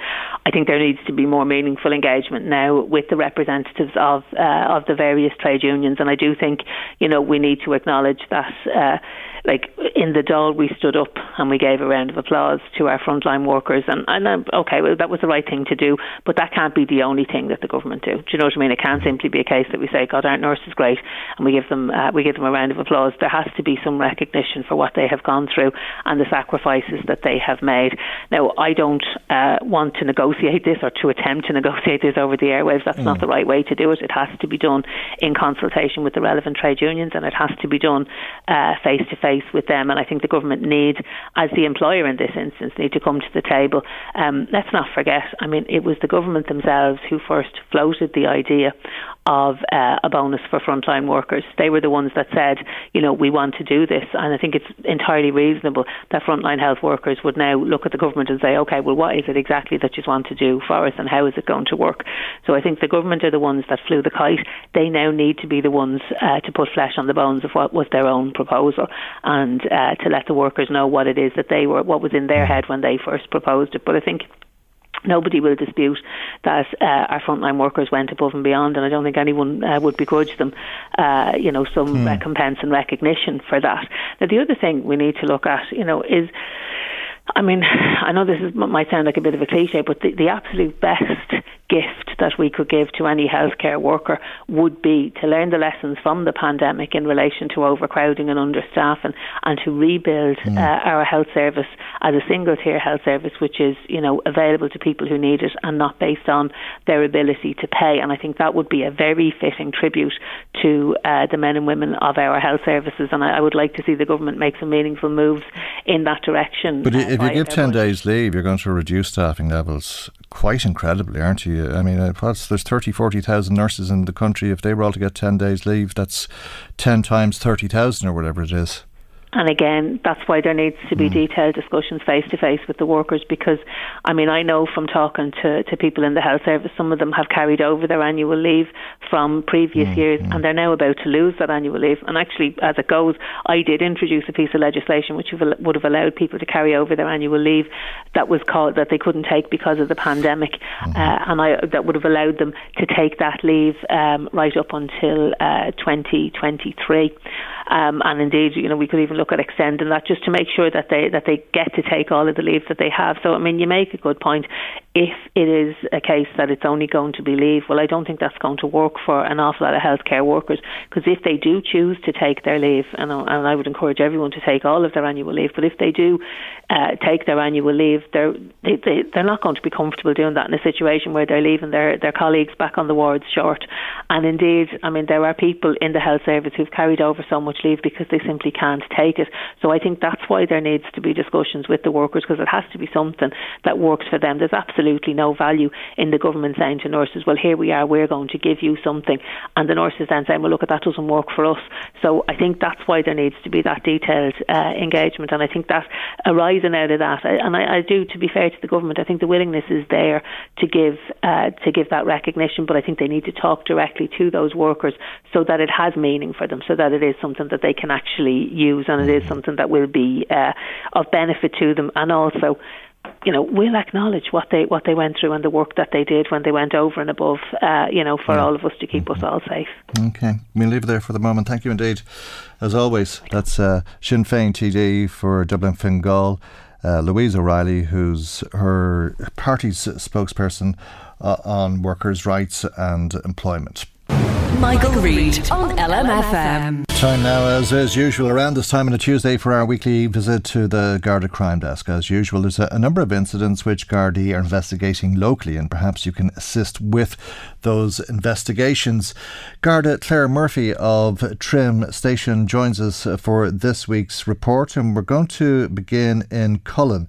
I think there needs to be more meaningful engagement now with the representatives of uh, of the various trade unions. And I do think you know we need to acknowledge that uh, like in the Dáil, we stood up and we gave a round of applause to our frontline workers. And, and um, okay, well, that was the right thing to do, but that can't be the only thing that the government do. Do you know what I mean? It can't simply be a case that we say, God, our nurse is great, and we give them uh, we give them a round of applause. There has to be some recognition for what they have gone through and the sacrifices that they have made. Now, I don't uh, want to negotiate this or to attempt to negotiate this over the airwaves. That's mm. not the right way to do it. It has to be done in consultation with the relevant trade unions, and it has to be done face to face with them. And I think the government need, as the employer in this instance, need to come to the table. Um, let's not forget, I mean, it was the government themselves who first floated the idea of uh, a bonus for frontline workers. They were the ones that said, you know, we want to do this. And I think it's entirely reasonable that frontline health workers would now look at the government and say, okay, well, what is it exactly that you want to do for us and how is it going to work? So I think the government are the ones that flew the kite. They now need to be the ones uh, to put flesh on the bones of what was their own proposal and uh, to let the workers know what it is that they were, what was in their head when they first proposed it. But I think Nobody will dispute that uh, our frontline workers went above and beyond, and I don't think anyone uh, would begrudge them, uh, you know, some mm. recompense and recognition for that. Now, the other thing we need to look at, you know, is I mean, I know this is, might sound like a bit of a cliche, but the, the absolute best gift that we could give to any healthcare worker would be to learn the lessons from the pandemic in relation to overcrowding and understaffing and to rebuild mm. uh, our health service as a single tier health service which is you know available to people who need it and not based on their ability to pay and I think that would be a very fitting tribute to uh, the men and women of our health services and I, I, would like to see the government make some meaningful moves in that direction. But uh, if you give 10 days leave you're going to reduce staffing levels quite incredibly aren't you? I mean uh, what's, there's 30 40,000 nurses in the country if they were all to get 10 days leave that's 10 times 30,000 or whatever it is. And again, that's why there needs to be mm. detailed discussions face to face with the workers because, I mean, I know from talking to, to people in the health service, some of them have carried over their annual leave from previous mm. years mm. and they're now about to lose that annual leave. And actually, as it goes, I did introduce a piece of legislation which would have allowed people to carry over their annual leave that was called that they couldn't take because of the pandemic. Mm-hmm. Uh, and I, that would have allowed them to take that leave um, right up until uh, 2023. Um, and indeed, you know, we could even look at extending that just to make sure that they that they get to take all of the leave that they have. So I mean, you make a good point. If it is a case that it's only going to be leave, well, I don't think that's going to work for an awful lot of healthcare workers because if they do choose to take their leave, and, and I would encourage everyone to take all of their annual leave, but if they do uh, take their annual leave, they're they, they, they're not going to be comfortable doing that in a situation where they're leaving their their colleagues back on the wards short. And indeed, I mean, there are people in the health service who've carried over so much leave because they simply can't take it. So I think that's why there needs to be discussions with the workers because it has to be something that works for them. There's absolutely no value in the government saying to nurses, well, here we are, we're going to give you something. And the nurses then saying, well, look, that doesn't work for us. So I think that's why there needs to be that detailed uh, engagement. And I think that arising out of that, and I, I, do, to be fair to the government, I think the willingness is there to give uh, to give that recognition, but I think they need to talk directly to those workers so that it has meaning for them, so that it is something that they can actually use and it is something that will be uh, of benefit to them and also you know, we'll acknowledge what they what they went through and the work that they did when they went over and above, uh, you know, for yeah. all of us to keep mm-hmm. us all safe. Okay, we'll leave it there for the moment. Thank you indeed, as always. That's uh, Sinn Féin TD for Dublin Fingal, uh, Louise O'Reilly, who's her party's spokesperson uh, on workers' rights and employment. Michael, Reade on LMFM. Time now, as is usual, around this time on a Tuesday for our weekly visit to the Garda Crime Desk. As usual, there's a, a number of incidents which Gardaí are investigating locally, and perhaps you can assist with those investigations. Garda Claire Murphy of Trim Station joins us for this week's report, and we're going to begin in Collon.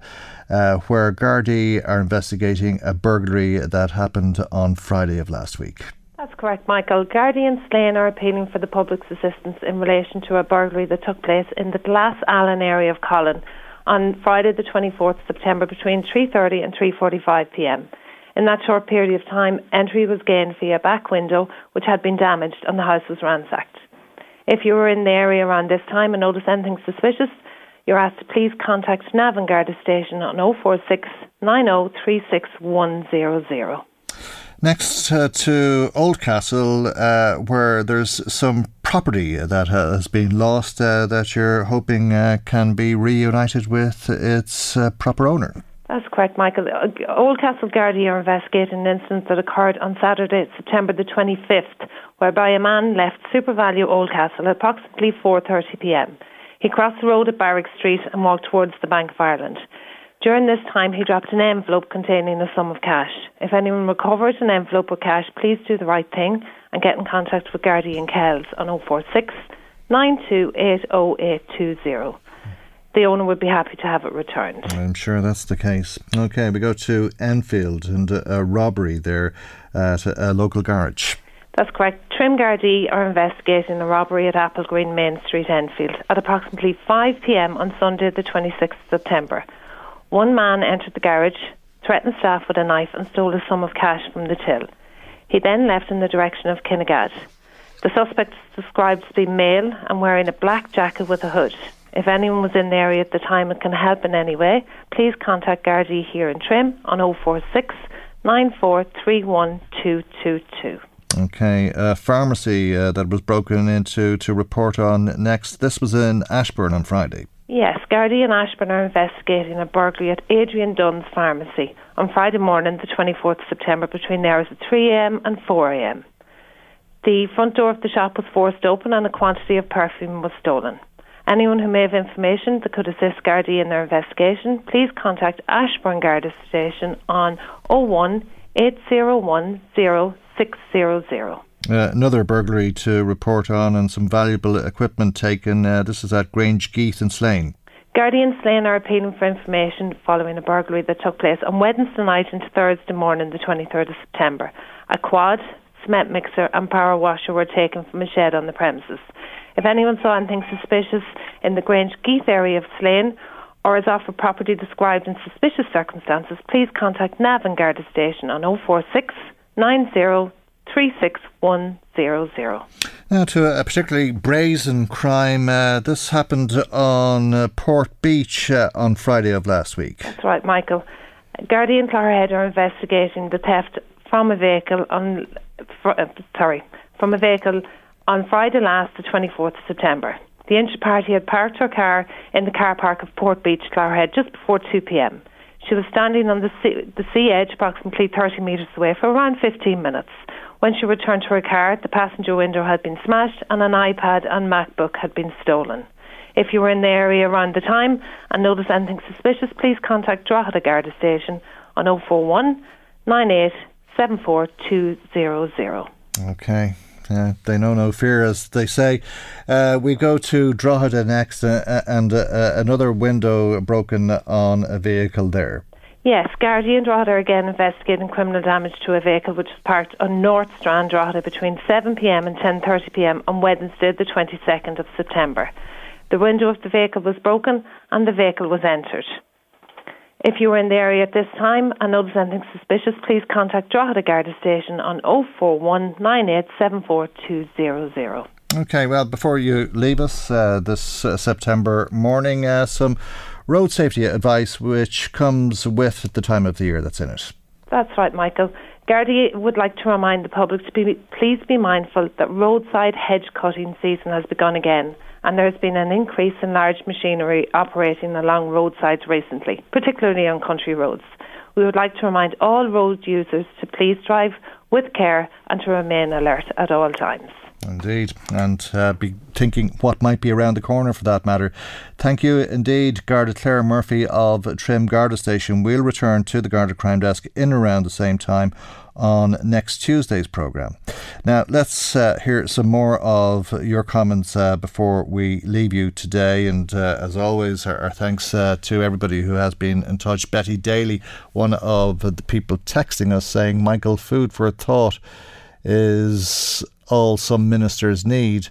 Uh, where Gardaí are investigating a burglary that happened on Friday of last week. That's correct, Michael. Gardaí in Slane are appealing for the public's assistance in relation to a burglary that took place in the Glass Allen area of Collon on Friday, the 24th September, between 3:30 and 3:45 p.m. In that short period of time, entry was gained via a back window, which had been damaged, and the house was ransacked. If you were in the area around this time and notice anything suspicious, you're asked to please contact Navan Garda Station on 046 90 Next uh, to Oldcastle, uh, where there's some property that has been lost uh, that you're hoping uh, can be reunited with its uh, proper owner. That's correct, Michael. Uh, Oldcastle Gardaí are investigating an incident that occurred on Saturday, September the 25th, whereby a man left SuperValu Oldcastle at approximately 4:30 p.m. He crossed the road at Barrack Street and walked towards the Bank of Ireland. During this time, he dropped an envelope containing a sum of cash. If anyone recovers an envelope with cash, please do the right thing and get in contact with Gardaí in Kells on 046 9280820. The owner would be happy to have it returned. I'm sure that's the case. Okay, we go to Enfield and a, a robbery there at a, a local garage. That's correct. Trim Gardaí are investigating a robbery at Applegreen Main Street, Enfield, at approximately 5 pm on Sunday, the 26th September. One man entered the garage, threatened staff with a knife, and stole a sum of cash from the till. He then left in the direction of Kinnegad. The suspect is described to be male and wearing a black jacket with a hood. If anyone was in the area at the time and can help in any way, please contact Gardaí here in Trim on 046 9431222. Okay, a pharmacy uh, that was broken into to report on next. This was in Ashbourne on Friday. Yes, Gardaí and Ashbourne are investigating a burglary at Adrian Dunn's pharmacy on Friday morning, the 24th of September, between the hours of 3am and 4am. The front door of the shop was forced open and a quantity of perfume was stolen. Anyone who may have information that could assist Gardaí in their investigation, please contact Ashbourne Garda Station on 01 801 0600. Uh, another burglary to report on and some valuable equipment taken. Uh, this is at Grangegeeth in Slane. Gardaí in Slane are appealing for information following a burglary that took place on Wednesday night into Thursday morning, the 23rd of September. A quad, cement mixer, and power washer were taken from a shed on the premises. If anyone saw anything suspicious in the Grangegeeth area of Slane or is offered property described in suspicious circumstances, please contact Navan Garda Station on 046 90 36100. Now, to a particularly brazen crime. Uh, this happened on uh, Port Beach uh, on Friday of last week. That's right, Michael. Gardaí and Clogherhead are investigating the theft from a vehicle on, for, uh, sorry, from a vehicle on Friday last, the 24th of September. The injured party had parked her car in the car park of Port Beach, Clogherhead, just before 2 p.m. She was standing on the sea, the sea edge, approximately 30 metres away, for around 15 minutes. When she returned to her car, the passenger window had been smashed and an iPad and MacBook had been stolen. If you were in the area around the time and noticed anything suspicious, please contact Drogheda Garda Station on 041 98 74200. Okay. They know no fear, as they say. Uh, we go to Drogheda next, uh, uh and uh, uh, another window broken on a vehicle there. Yes, Gardaí and Drogheda are again investigating criminal damage to a vehicle which was parked on North Strand, Drogheda, between 7pm and 10.30pm on Wednesday, the 22nd of September. The window of the vehicle was broken and the vehicle was entered. If you were in the area at this time and noticed anything suspicious, please contact Drogheda Garda Station on 041 Okay, well, before you leave us uh, this uh, September morning, uh, some road safety advice which comes with the time of the year that's in it. That's right, Michael. Gardaí would like to remind the public to be, please be mindful that roadside hedge cutting season has begun again and there has been an increase in large machinery operating along roadsides recently, particularly on country roads. We would like to remind all road users to please drive with care and to remain alert at all times. Indeed, and uh, be thinking what might be around the corner for that matter. Thank you indeed, Garda Claire Murphy of Trim Garda Station. We'll return to the Garda Crime Desk in around the same time on next Tuesday's programme. Now, let's uh, hear some more of your comments uh, before we leave you today. And uh, as always, our, our thanks uh, to everybody who has been in touch. Betty Daly, one of the people texting us saying, Michael, food for a thought is all some ministers need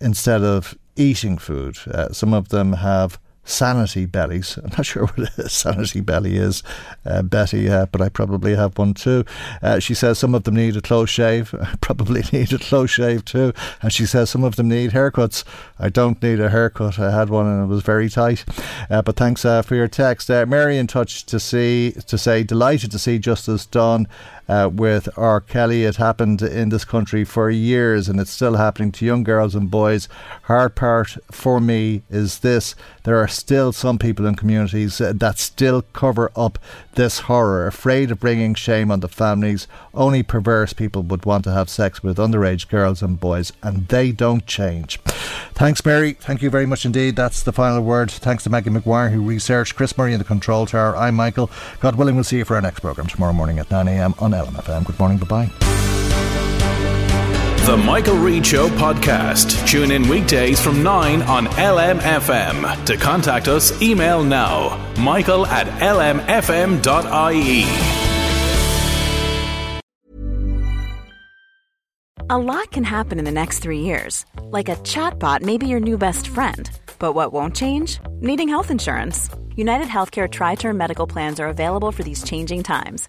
instead of eating food. Uh, some of them have sanity bellies. I'm not sure what a sanity belly is, uh, Betty, uh, but I probably have one too. Uh, she says some of them need a close shave. I probably need a close shave too. And she says some of them need haircuts. I don't need a haircut. I had one and it was very tight. Uh, but thanks uh, for your text. Mary in touch to see to say delighted to see Justice Don uh, with R. Kelly. It happened in this country for years and it's still happening to young girls and boys. Hard part for me is this there are still some people in communities uh, that still cover up this horror, afraid of bringing shame on the families. Only perverse people would want to have sex with underage girls and boys, and they don't change. Thanks, Mary. Thank you very much indeed. That's the final word. Thanks to Maggie McGuire, who researched Chris Murray in the control tower. I'm Michael. God willing, we'll see you for our next programme tomorrow morning at 9am on LMFM. Good morning. Bye bye. The Michael Reade Show podcast. Tune in weekdays from 9 on LMFM. To contact us, email now michael at lmfm.ie. A lot can happen in the next three years. Like a chatbot may be your new best friend. But what won't change? Needing health insurance. United Healthcare Tri Term Medical Plans are available for these changing times